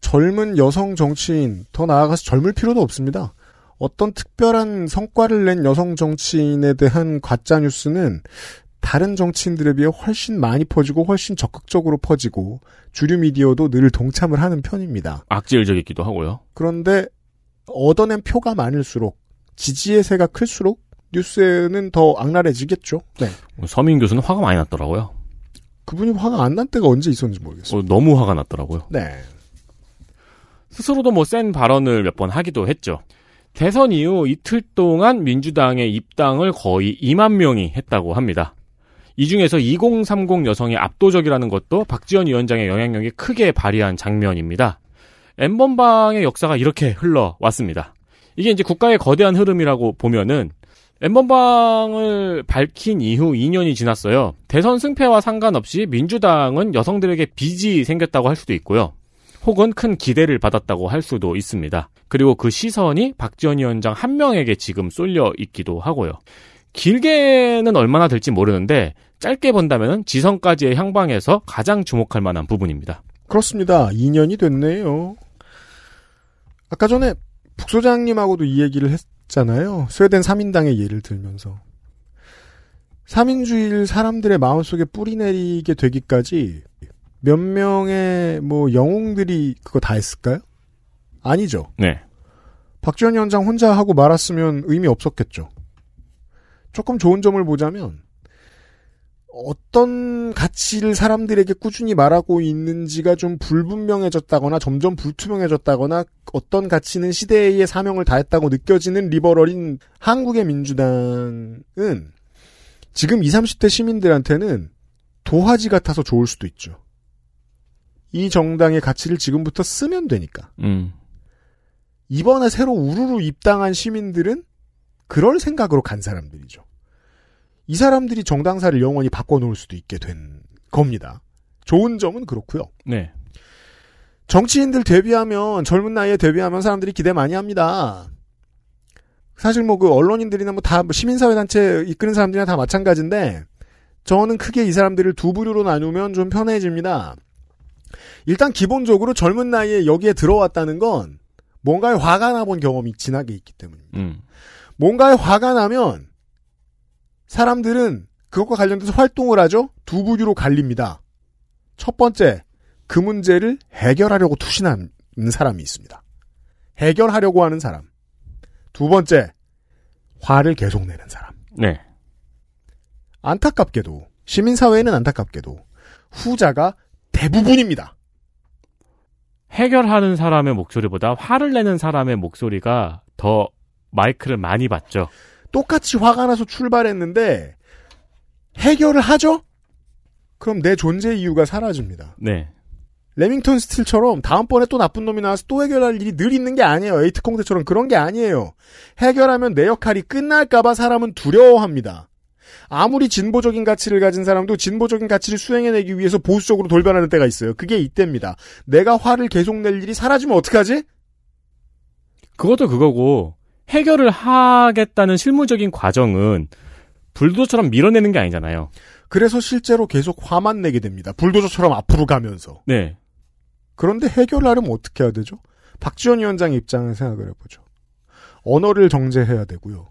Speaker 2: 젊은 여성 정치인, 더 나아가서 젊을 필요도 없습니다. 어떤 특별한 성과를 낸 여성 정치인에 대한 가짜 뉴스는 다른 정치인들에 비해 훨씬 많이 퍼지고 훨씬 적극적으로 퍼지고 주류 미디어도 늘 동참을 하는 편입니다.
Speaker 4: 악질적이기도 하고요.
Speaker 2: 그런데 얻어낸 표가 많을수록 지지의 세가 클수록 뉴스에는 더 악랄해지겠죠. 네.
Speaker 4: 서민 교수는 화가 많이 났더라고요.
Speaker 2: 그분이 화가 안 난 때가 언제 있었는지 모르겠어요.
Speaker 4: 어, 너무 화가 났더라고요.
Speaker 2: 네.
Speaker 4: 스스로도 뭐 센 발언을 몇 번 하기도 했죠. 대선 이후 이틀 동안 민주당의 입당을 거의 2만 명이 했다고 합니다. 이 중에서 2030 여성이 압도적이라는 것도 박지원 위원장의 영향력이 크게 발휘한 장면입니다. 엠번방의 역사가 이렇게 흘러왔습니다. 이게 이제 국가의 거대한 흐름이라고 보면은 엠번방을 밝힌 이후 2년이 지났어요. 대선 승패와 상관없이 민주당은 여성들에게 빚이 생겼다고 할 수도 있고요. 혹은 큰 기대를 받았다고 할 수도 있습니다. 그리고 그 시선이 박지원 위원장 한 명에게 지금 쏠려 있기도 하고요. 길게는 얼마나 될지 모르는데 짧게 본다면 지선까지의 향방에서 가장 주목할 만한 부분입니다.
Speaker 2: 그렇습니다. 2년이 됐네요. 아까 전에 북소장님하고도 이 얘기를 했잖아요. 스웨덴 3인당의 예를 들면서. 3인주의를 사람들의 마음속에 뿌리내리게 되기까지 몇 명의 뭐 영웅들이 그거 다 했을까요? 아니죠.
Speaker 4: 네.
Speaker 2: 박지원 위원장 혼자 하고 말았으면 의미 없었겠죠. 조금 좋은 점을 보자면 어떤 가치를 사람들에게 꾸준히 말하고 있는지가 좀 불분명해졌다거나 점점 불투명해졌다거나 어떤 가치는 시대의 사명을 다했다고 느껴지는 리버럴인 한국의 민주당은 지금 20, 30대 시민들한테는 도화지 같아서 좋을 수도 있죠. 이 정당의 가치를 지금부터 쓰면 되니까.
Speaker 4: 음.
Speaker 2: 이번에 새로 우르르 입당한 시민들은 그럴 생각으로 간 사람들이죠. 이 사람들이 정당사를 영원히 바꿔놓을 수도 있게 된 겁니다. 좋은 점은 그렇고요.
Speaker 4: 네.
Speaker 2: 정치인들 데뷔하면 젊은 나이에 데뷔하면 사람들이 기대 많이 합니다. 사실 뭐 그 언론인들이나 뭐 다 시민사회단체 이끄는 사람들이나 다 마찬가지인데 저는 크게 이 사람들을 두 부류로 나누면 좀 편해집니다. 일단 기본적으로 젊은 나이에 여기에 들어왔다는 건 뭔가에 화가 나본 경험이 진하게 있기 때문입니다.
Speaker 4: 음.
Speaker 2: 뭔가에 화가 나면 사람들은 그것과 관련돼서 활동을 하죠. 두 부류로 갈립니다. 첫 번째, 그 문제를 해결하려고 투신하는 사람이 있습니다. 해결하려고 하는 사람. 두 번째, 화를 계속 내는 사람.
Speaker 4: 네.
Speaker 2: 안타깝게도 시민사회에는 안타깝게도 후자가 대부분입니다.
Speaker 4: 해결하는 사람의 목소리보다 화를 내는 사람의 목소리가 더 마이크를 많이 받죠.
Speaker 2: 똑같이 화가 나서 출발했는데 해결을 하죠? 그럼 내 존재 이유가 사라집니다.
Speaker 4: 네.
Speaker 2: 레밍턴 스틸처럼 다음번에 또 나쁜 놈이 나와서 또 해결할 일이 늘 있는 게 아니에요. A특공대처럼 그런 게 아니에요. 해결하면 내 역할이 끝날까봐 사람은 두려워합니다. 아무리 진보적인 가치를 가진 사람도 진보적인 가치를 수행해내기 위해서 보수적으로 돌변하는 때가 있어요. 그게 이때입니다. 내가 화를 계속 낼 일이 사라지면 어떡하지?
Speaker 4: 그것도 그거고 해결을 하겠다는 실무적인 과정은 불도처럼 밀어내는 게 아니잖아요.
Speaker 2: 그래서 실제로 계속 화만 내게 됩니다. 불도저처럼 앞으로 가면서.
Speaker 4: 네.
Speaker 2: 그런데 해결하려면 어떻게 해야 되죠? 박지원 위원장의 입장을 생각을 해보죠. 언어를 정제해야 되고요.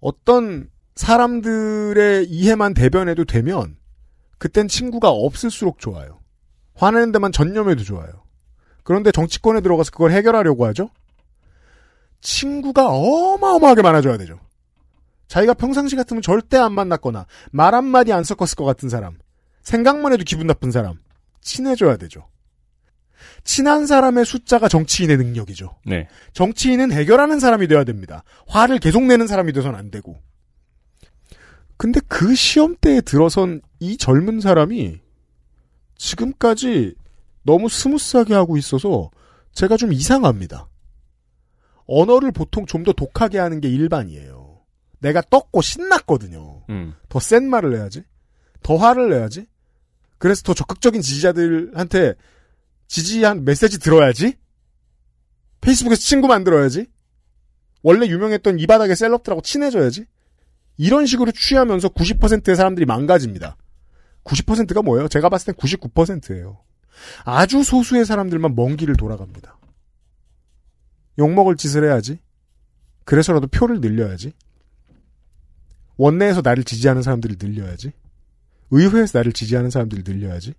Speaker 2: 어떤 사람들의 이해만 대변해도 되면 그땐 친구가 없을수록 좋아요. 화내는 데만 전념해도 좋아요. 그런데 정치권에 들어가서 그걸 해결하려고 하죠? 친구가 어마어마하게 많아져야 되죠. 자기가 평상시 같으면 절대 안 만났거나 말 한마디 안 섞었을 것 같은 사람, 생각만 해도 기분 나쁜 사람, 친해져야 되죠. 친한 사람의 숫자가 정치인의 능력이죠.
Speaker 4: 네.
Speaker 2: 정치인은 해결하는 사람이 돼야 됩니다. 화를 계속 내는 사람이 돼서는 안 되고. 근데 그 시험대에 들어선 이 젊은 사람이 지금까지 너무 스무스하게 하고 있어서 제가 좀 이상합니다. 언어를 보통 좀 더 독하게 하는 게 일반이에요. 내가 떴고 신났거든요.
Speaker 4: 음.
Speaker 2: 더센 말을 해야지. 더 화를 내야지. 그래서 더 적극적인 지지자들한테 지지한 메시지 들어야지. 페이스북에서 친구 만들어야지. 원래 유명했던 이 바닥의 셀럽들하고 친해져야지. 이런 식으로 취하면서 90%의 사람들이 망가집니다. 90%가 뭐예요? 제가 봤을 땐 99%예요. 아주 소수의 사람들만 먼 길을 돌아갑니다. 욕먹을 짓을 해야지. 그래서라도 표를 늘려야지. 원내에서 나를 지지하는 사람들을 늘려야지. 의회에서 나를 지지하는 사람들을 늘려야지.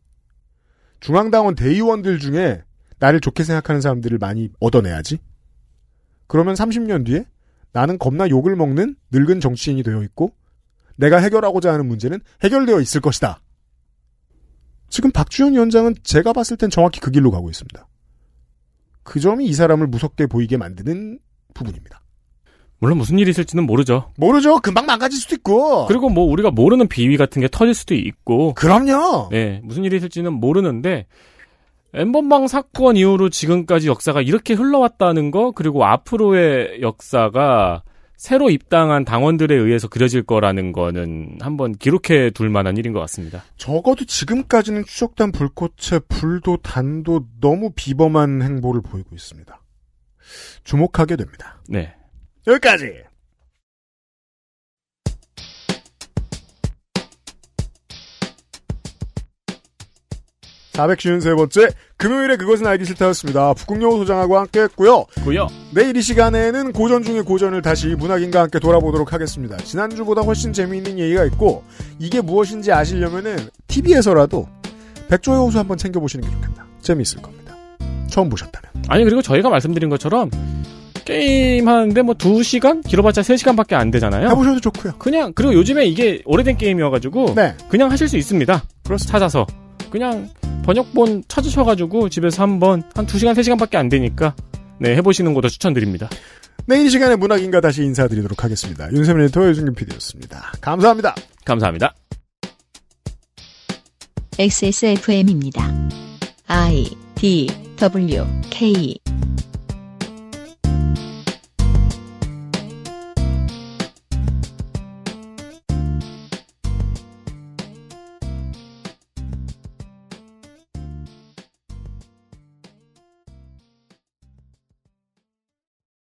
Speaker 2: 중앙당원 대의원들 중에 나를 좋게 생각하는 사람들을 많이 얻어내야지. 그러면 30년 뒤에 나는 겁나 욕을 먹는 늙은 정치인이 되어 있고 내가 해결하고자 하는 문제는 해결되어 있을 것이다. 지금 박주현 위원장은 제가 봤을 땐 정확히 그 길로 가고 있습니다. 그 점이 이 사람을 무섭게 보이게 만드는 부분입니다.
Speaker 4: 물론 무슨 일이 있을지는 모르죠.
Speaker 2: 모르죠. 금방 망가질 수도 있고.
Speaker 4: 그리고 뭐 우리가 모르는 비위 같은 게 터질 수도 있고.
Speaker 2: 그럼요.
Speaker 4: 네, 무슨 일이 있을지는 모르는데 엠번방 사건 이후로 지금까지 역사가 이렇게 흘러왔다는 거 그리고 앞으로의 역사가 새로 입당한 당원들에 의해서 그려질 거라는 거는 한번 기록해 둘 만한 일인 것 같습니다.
Speaker 2: 적어도 지금까지는 추적단 불꽃의 불도 단도 너무 비범한 행보를 보이고 있습니다. 주목하게 됩니다.
Speaker 4: 네.
Speaker 2: 여기까지. (453번째) 금요일에 그것은 알기 싫다였습니다. 북극여우 소장하고 함께 했고요.
Speaker 4: 고요.
Speaker 2: 내일 이 시간에는 고전 중의 고전을 다시 문학인과 함께 돌아보도록 하겠습니다. 지난주보다 훨씬 재미있는 얘기가 있고 이게 무엇인지 아시려면은 TV에서라도 백조의 호수 한번 챙겨보시는 게 좋겠다. 재미있을 겁니다. 처음 보셨다면.
Speaker 4: 아니 그리고 저희가 말씀드린 것처럼 게임 하는데 뭐 2시간? 길어봤자 3시간밖에 안 되잖아요.
Speaker 2: 해보셔도 좋고요.
Speaker 4: 그냥 그리고 요즘에 이게 오래된 게임이어가지고
Speaker 2: 네.
Speaker 4: 그냥 하실 수 있습니다.
Speaker 2: 그렇습니다.
Speaker 4: 찾아서 그냥 번역본 찾으셔가지고 집에서 한번 한 2시간 3시간밖에 안 되니까 네 해보시는 것도 추천드립니다.
Speaker 2: 내일 이 시간에 문학인가 다시 인사드리도록 하겠습니다. 윤세민 에디터 유승균 PD였습니다. 감사합니다.
Speaker 4: 감사합니다.
Speaker 11: XSFM입니다. I D W K